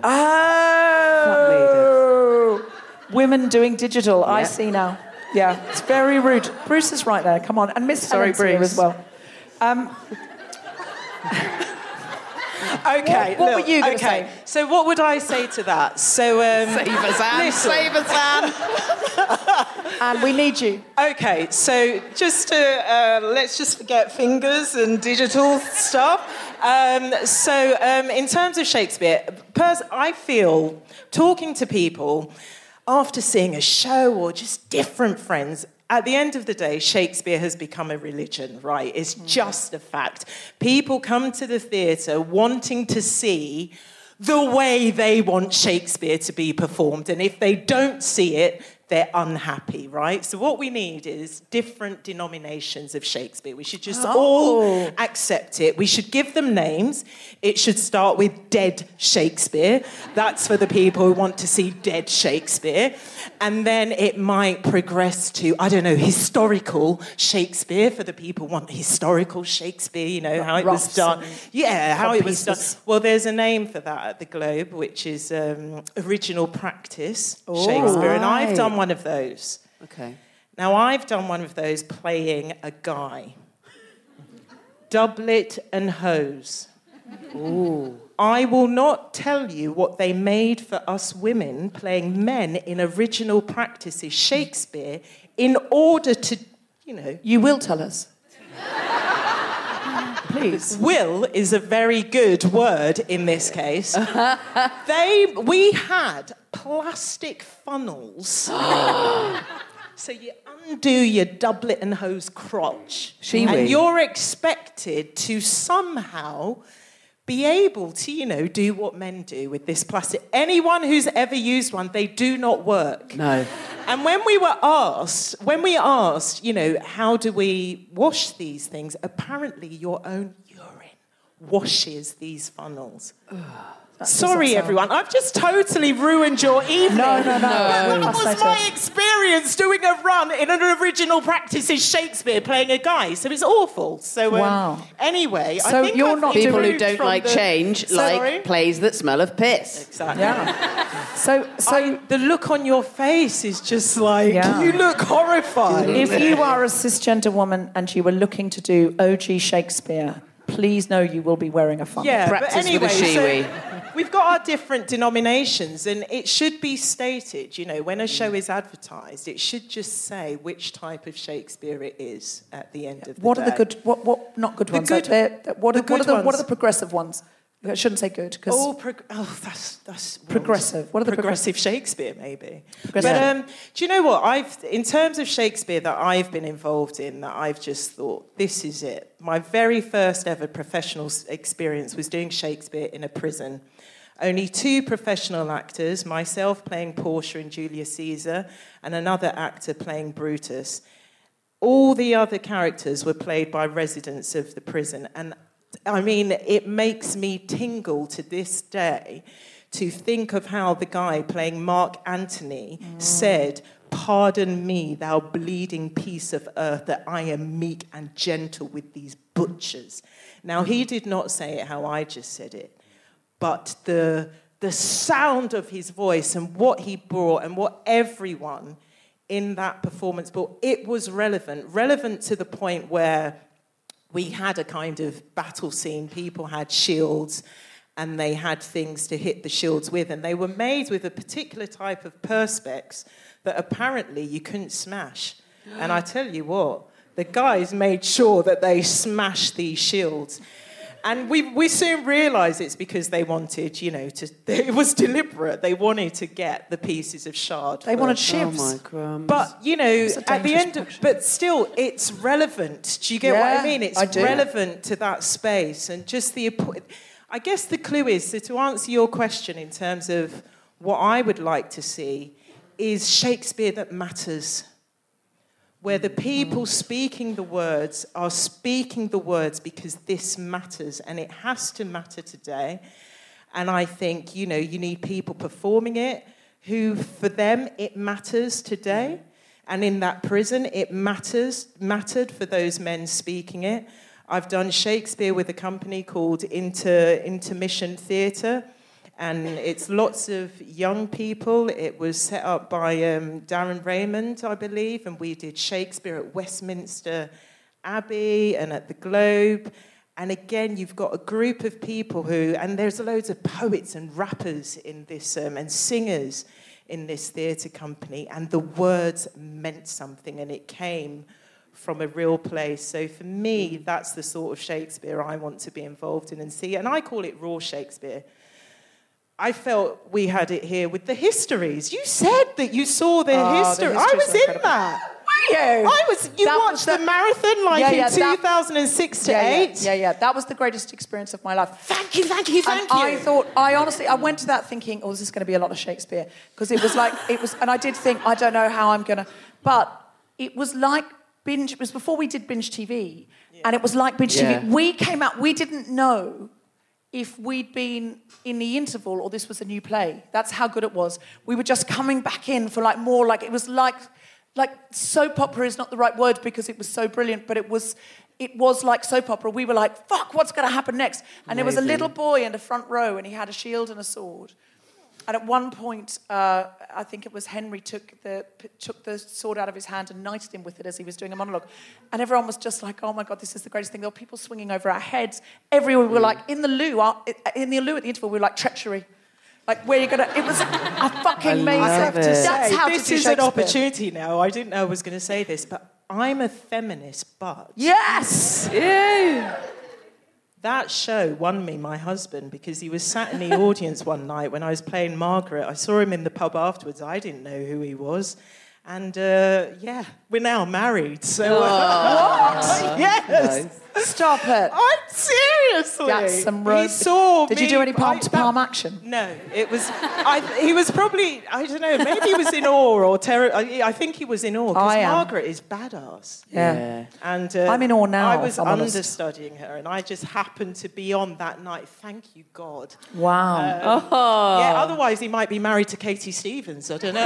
Oh! Women doing digital. I see now. Yeah, it's very rude. Bruce is right there. Come on, and Miss
Sorry,
Helen's here
Bruce.
as well. Um,
Okay,
What- what were you gonna
okay.
say?
So what would I say to that? So um,
Save us, Ann.
listen.
Save us, Ann.
and we need you.
Okay, so just to uh, let's just forget fingers and digital stuff. Um, so, um, in terms of Shakespeare, pers- I feel talking to people after seeing a show or just different friends. At the end of the day, Shakespeare has become a religion, right? It's mm. just a fact. People come to the theatre wanting to see the way they want Shakespeare to be performed. And if they don't see it, they're unhappy, right? So, what we need is different denominations of Shakespeare. We should just all accept it. We should give them names. It should start with dead Shakespeare. That's for the people who want to see dead Shakespeare. And then it might progress to, I don't know, historical Shakespeare for the people who want historical Shakespeare, you know, how it was done. Yeah, how it was done. Well, there's a name for that at the Globe, which is um, original practice Shakespeare, and I've done one of those.
Okay.
Now, I've done one of those playing a guy. Doublet and hose. Ooh. I will not tell you what they made for us women playing men in original practices Shakespeare in order to, you know.
You will tell us. Please.
Will is a very good word in this case. they we had plastic funnels. so you undo your doublet and hose crotch.
Shee-wee.
and you're expected to somehow be able to, you know, do what men do with this plastic. Anyone who's ever used one, they do not work.
No.
And when we were asked, when we asked, you know, how do we wash these things? Apparently, your own urine washes these funnels. Sorry, everyone. I've just totally ruined your evening.
No, no, no.
But that was my experience doing a run in an original practice is Shakespeare playing a guy. So it's awful. So um,
Wow.
anyway, I think
you're
I've
not
People who don't like
the-
change
Sorry?
like plays that smell of piss.
Exactly.
Yeah. So, so
I- the look on your face is just like
Yeah.
you look horrified.
if you are a cisgender woman and you were looking to do OG Shakespeare, please know you will be wearing a funnel.
Yeah,
Practice
but
with a
anyway,
Shewee.
so we've got our different denominations, and it should be stated, you know, when a show is advertised, it should just say which type of Shakespeare it is at the end of the
What
day.
are the good? What? What? Not good
The
ones.
good-
they're- what, are,
the
what are
good
the What are the progressive ones? I shouldn't say good because
Oh, prog- oh, that's that's.
Progressive. What are the
progressive Shakespeare? Maybe.
Progressive.
But um, do you know what I've in terms of Shakespeare that I've been involved in that I've just thought this is it. My very first ever professional experience was doing Shakespeare in a prison. Only two professional actors, myself playing Portia and Julius Caesar, and another actor playing Brutus all the other characters were played by residents of the prison. And I mean, it makes me tingle to this day to think of how the guy playing Mark Antony said, Pardon me, thou bleeding piece of earth, that I am meek and gentle with these butchers. Now, he did not say it how I just said it, but the, the sound of his voice and what he brought and what everyone in that performance brought, it was relevant. Relevant to the point where we had a kind of battle scene. People had shields and they had things to hit the shields with, and they were made with a particular type of perspex that apparently you couldn't smash. And I tell you what, the guys made sure that they smashed these shields. And we, we soon realised it's because they wanted, you know, to, it was deliberate. They wanted to get the pieces of shard.
they wanted
first.
Oh
shivs.
my crumbs.
But you know, at the end, of, but still, it's relevant. Do you get what I mean? It's
I
relevant to that space, and just the. I guess the clue is so to answer your question in terms of what I would like to see is Shakespeare that matters, where the people speaking the words are speaking the words because this matters, and it has to matter today. And I think, you know, you need people performing it who, for them, it matters today. And in that prison, it matters, mattered for those men speaking it. I've done Shakespeare with a company called Inter, Intermission Theatre, and it's lots of young people. It was set up by um, Darren Raymond, I believe, and we did Shakespeare at Westminster Abbey and at the Globe. And again, you've got a group of people who, and there's loads of poets and rappers in this, um, and singers in this theatre company, and the words meant something, and it came from a real place. So for me, that's the sort of Shakespeare I want to be involved in and see. And I call it raw Shakespeare. I felt we had it here with the histories. You said that you saw the
Oh, the
history. I was in
incredible.
that.
Were you?
I was. You
That was
watched
the-
the, marathon like
Yeah,
in
yeah, that-
2006 to
yeah, yeah,
8.
yeah, yeah. That was the greatest experience of my life.
Thank you, thank you, thank
and
you.
I thought, I honestly, I went to that thinking, oh, this is going to be a lot of Shakespeare. Because it was like, it was, and I did think, I don't know how I'm going to, but it was like binge, it was before we did binge TV. And it was like binge. TV. We came out, we didn't know if we'd been in the interval or this was a new play. That's how good it was. We were just coming back in for like more, like, it was like, like soap opera is not the right word because it was so brilliant, but it was it was like soap opera. We were like, fuck, what's going to happen next? And there was a little boy in the front row, and he had a shield and a sword. And at one point, uh, I think it was Henry took the took the sword out of his hand and knighted him with it as he was doing a monologue. And everyone was just like, "Oh my god, this is the greatest thing!" There were people swinging over our heads. Everywhere we were like, in the loo, our, in the loo at the interval, we were like treachery. Like where you gonna? It was a fucking amazing.
love it.
That's how
this
to do
is an opportunity now. I didn't know I was going to say this, but I'm a feminist, but
Yes.
That show won me my husband because he was sat in the audience one night when I was playing Margaret. I saw him in the pub afterwards. I didn't know who he was. And uh, yeah, we're now married. So
What?
yes,
Stop it.
I'm seriously.
That's some
he
road-
saw
Did you do any palm
I-
to
that-
palm action?
No, it was. I, he was probably. I don't know. Maybe he was in awe or terror. I, I think he was in awe because
I am.
Margaret is badass.
Yeah.
And uh,
I'm in awe now,
I was
I'm honest.
understudying her, and I just happened to be on that night. Thank you, God.
Wow.
Um,
Oh.
Yeah. Otherwise, he might be married to Katy Stephens. I don't know.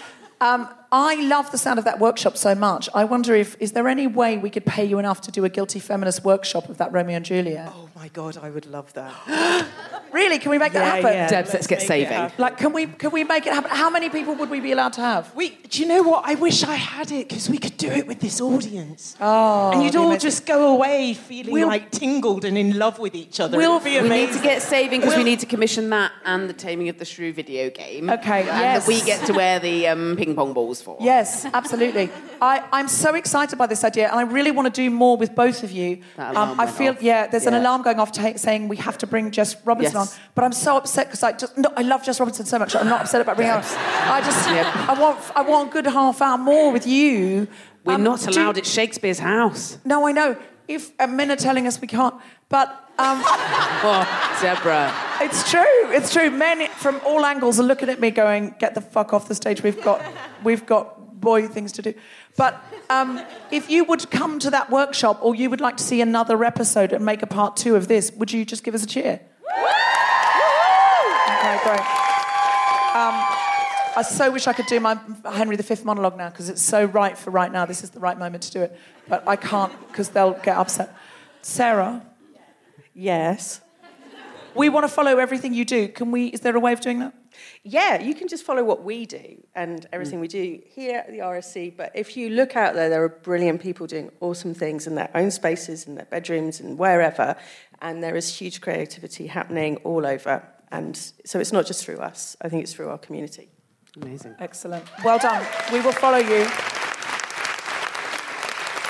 Um, I love the sound of that workshop so much. I wonder if is there any way we could pay you enough to do a guilty feminist workshop of that Romeo and Juliet?
Oh my God, I would love that.
really? Can we make that happen?
yeah, Debs, let's let's get saving.
Like, can we can we make it happen? How many people would we be allowed to have?
We, do you know what? I wish I had it because we could do it with this audience.
Oh,
and you'd all
amazing.
just go away feeling
We'll-
like tingled and in love with each other.
We'll,
It'd be
we need
amazing.
to get saving because we
We'll-
need to commission that and the Taming of the Shrew video game.
Okay,
and
yes.
that we get to wear the um, ping pong balls for.
Yes, absolutely. I, I'm so excited by this idea, and I really want to do more with both of you.
That alarm
I
went
feel,
off.
yeah, there's an
Yeah.
alarm going off ta saying we have to bring Jess Robinson
Yes.
on. But I'm so upset because I just, no, I love Jess Robinson so much. I'm not upset about bringing her. on. I just, I want, I want a good half hour more with you.
We're
Um,
not
do-
allowed at Shakespeare's house.
No, I know. If men are telling us we can't, but. Um,
Oh, Deborah.
It's true. It's true. Men from all angles are looking at me, going, "Get the fuck off the stage. We've got, we've got boy things to do." But um, if you would come to that workshop, or you would like to see another episode and make a part two of this, would you just give us a cheer? Okay, great. Um, I so wish I could do my Henry V monologue now because it's so right for right now. This is the right moment to do it, but I can't because they'll get upset. Sarah.
Yes.
We want to follow everything you do. Can we? Is there a way of doing that?
Yeah, you can just follow what we do and everything mm. we do here at the RSC. But if you look out there, there are brilliant people doing awesome things in their own spaces, in their bedrooms, and wherever. And there is huge creativity happening all over. And so it's not just through us, I think it's through our community.
Amazing.
Excellent. Well done. We will follow you.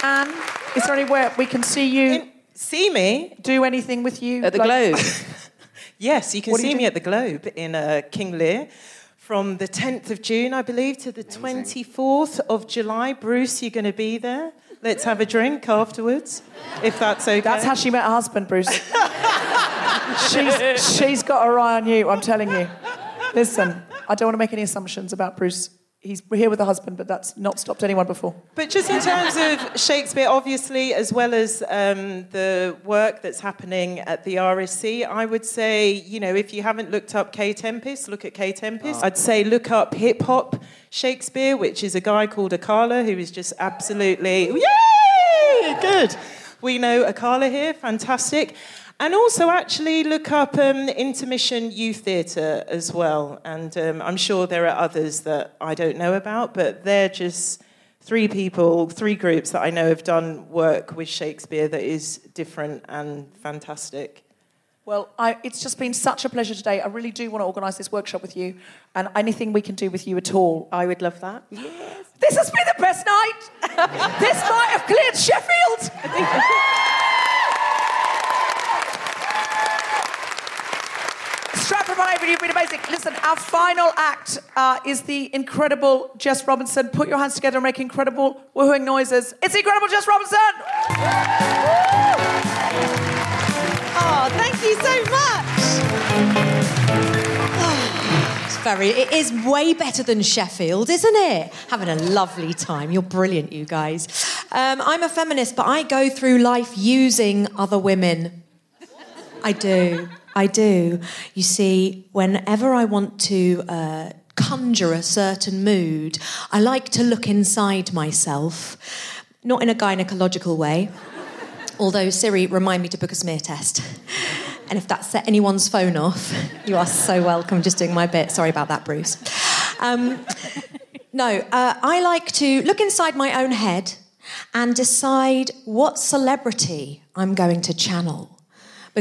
Ann, is there anywhere we can see you?
see me?
Do anything with you?
At the
Like-
Globe. yes, you can
What
see
you
me
do?
at the Globe in uh, King Lear from the 10th of June, I believe, to the 24th of July. Bruce, you're going to be there. Let's have a drink afterwards, if that's okay.
That's how she met her husband, Bruce. she's, she's got her eye on you, I'm telling you. Listen, I don't want to make any assumptions about Bruce. He's here with a husband, but that's not stopped anyone before.
But just in terms of Shakespeare, obviously, as well as um, the work that's happening at the RSC, I would say, you know, if you haven't looked up Kae Tempest, look at Kae Tempest. I'd say look up hip hop Shakespeare, which is a guy called Akala who is just absolutely, yay! Good. We know Akala here, fantastic. And also, actually, look up um, Intermission Youth Theatre as well. And um, I'm sure there are others that I don't know about, but they're just three people, three groups that I know have done work with Shakespeare that is different and fantastic.
Well, I, it's just been such a pleasure today. I really do want to organise this workshop with you, and anything we can do with you at all.
I would love that. Yes.
This has been the best night. this might have cleared Sheffield. Avon, you've. Listen, our final act uh, is the incredible Jess Robinson. Put your hands together and make incredible woohooing noises. It's incredible Jess Robinson.
Oh, thank you so much. Oh, it's very. It is way better than Sheffield, isn't it? Having a lovely time. You're brilliant, you guys. Um, I'm a feminist, but I go through life using other women. I do. I do. You see, whenever I want to uh, conjure a certain mood, I like to look inside myself, not in a gynecological way. Although Siri, remind me to book a smear test. And if that set anyone's phone off, you are so welcome. Just doing my bit. Sorry about that, Bruce. Um, no, uh, I like to look inside my own head and decide what celebrity I'm going to channel.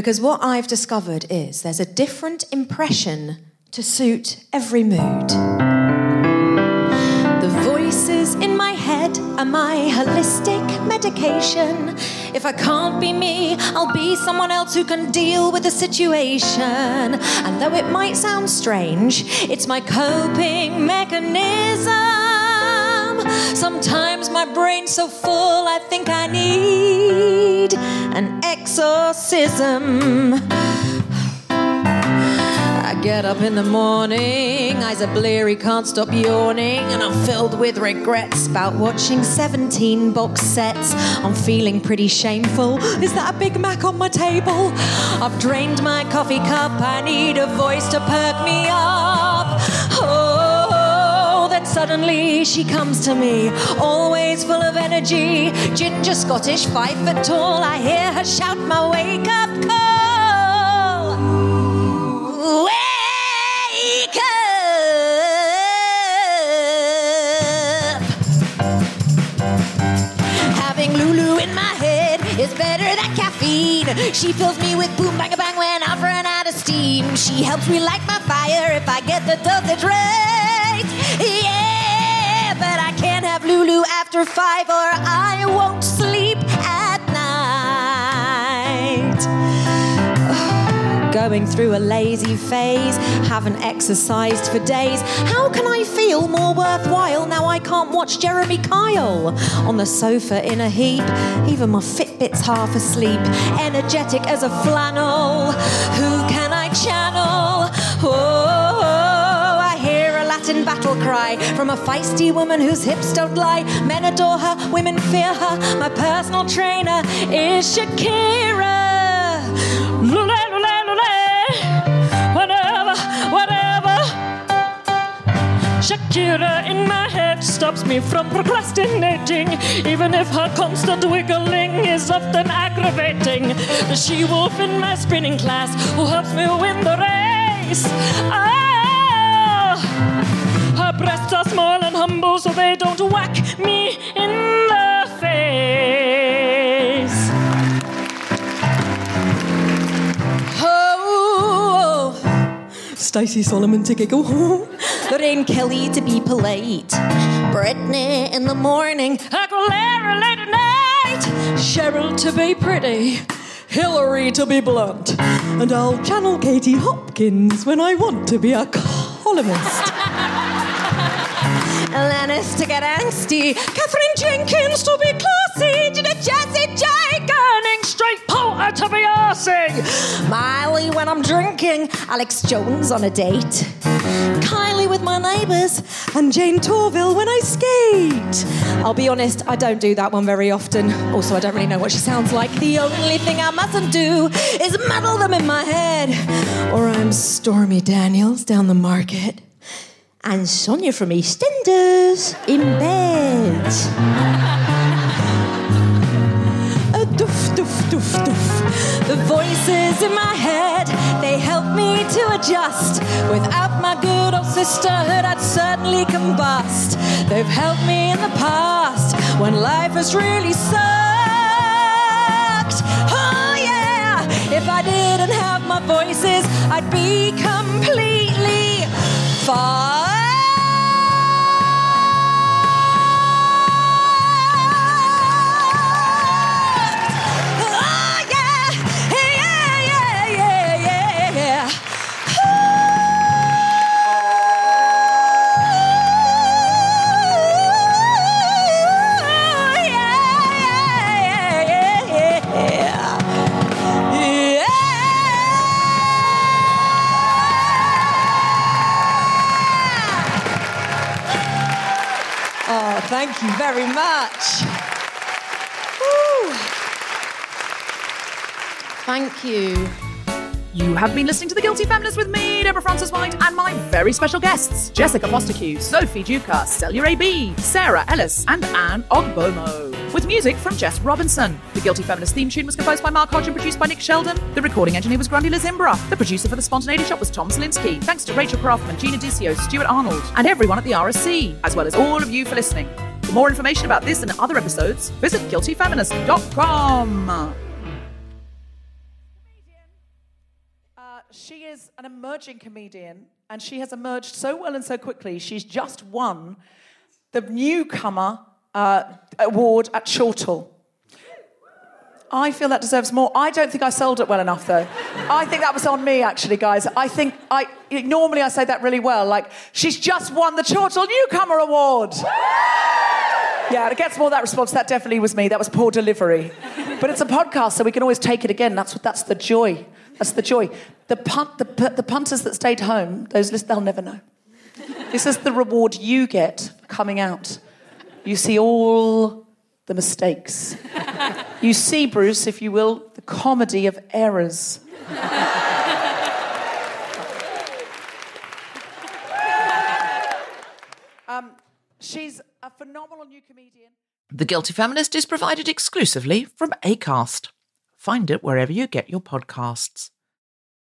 Because what I've discovered is there's a different impression to suit every mood. The voices in my head are my holistic medication. If I can't be me, I'll be someone else who can deal with the situation. And though it might sound strange, it's my coping mechanism. Sometimes my brain's so full, I think I need an exorcism. I get up in the morning, eyes are bleary, can't stop yawning, and I'm filled with regrets about watching 17 box sets. I'm feeling pretty shameful. Is that a Big Mac on my table? I've drained my coffee cup, I need a voice to perk me up. Then suddenly she comes to me, always full of energy. Ginger Scottish, five foot tall, I hear her shout my wake up call. Wake up! Having Lulu in my head is better than caffeine. She fills me with boom bang bang when I've run out of steam. She helps me light my fire if I get the dosage right. Have Lulu after five or I won't sleep at night going through a lazy phase, haven't exercised for days. How can I feel more worthwhile now I can't watch Jeremy Kyle on the sofa in a heap? Even my Fitbit's half asleep, energetic as a flannel. Who can I channel? Oh, I hear a Latin battle cry from a feisty woman whose hips don't lie. Men adore her, women fear her. My personal trainer is Shakira. Whatever, whatever.
Shakira in my head stops me from procrastinating, even if her constant wiggling is often aggravating. The she wolf in my spinning class who helps me win the race. Her breasts are small and humble, so they don't whack me in the face.
Oh, Stacey Solomon to giggle. Lorraine Kelly to be polite. Britney in the morning.
Aguilera late at night.
Cheryl to be pretty. Hillary to be blunt. And I'll channel Katie Hopkins when I want to be a columnist. Alanis to get angsty. Katherine Jenkins to be classy. Gina Jesse J. Straight Porter to be arsey. Miley when I'm drinking. Alex Jones on a date. Kylie with my neighbours. And Jayne Torvill when I skate. I'll be honest, I don't do that one very often. Also, I don't really know what she sounds like. The only thing I mustn't do is muddle them in my head. Or I'm Stormy Daniels down the market and Sonia from EastEnders in bed. A doof, doof, doof, doof. The voices in my head, they help me to adjust. Without my good old sisterhood, I'd certainly combust. They've helped me in the past when life has really sucked. Oh, yeah. If I didn't have my voices, I'd be completely fucked. Very much. Woo. Thank you.
You have been listening to The Guilty Feminist with me, Deborah Frances-White, and my very special guests Jessica Fostekew, Sophie Duker, Celya AB, Sarah Ellis, and Ann Ogbomo. With music from Jess Robinson. The Guilty Feminist theme tune was composed by Mark Hodge and produced by Nick Sheldon. The recording engineer was Grundy Lazimbra. The producer for The Spontaneity Shop was Tom Salinsky. Thanks to Rachel Craftman, Gina Dicio, Stuart Arnold, and everyone at the RSC, as well as all of you for listening. For more information about this and other episodes, visit guiltyfeminist.com.
Uh, she is an emerging comedian, and she has emerged so well and so quickly. She's just won the newcomer uh, award at Chortle. I feel that deserves more. I don't think I sold it well enough, though. I think that was on me, actually, guys. I think I normally I say that really well. Like she's just won the Chortle Newcomer Award. Yeah, it gets more that response. That definitely was me. That was poor delivery. But it's a podcast, so we can always take it again. That's what. That's the joy. That's the joy. The punt, the, the punters that stayed home, those they'll never know. This is the reward you get coming out. You see all the mistakes. You see, Bruce, if you will, the comedy of errors. um, she's a phenomenal new comedian.
The Guilty Feminist is provided exclusively from ACAST. Find it wherever you get your podcasts.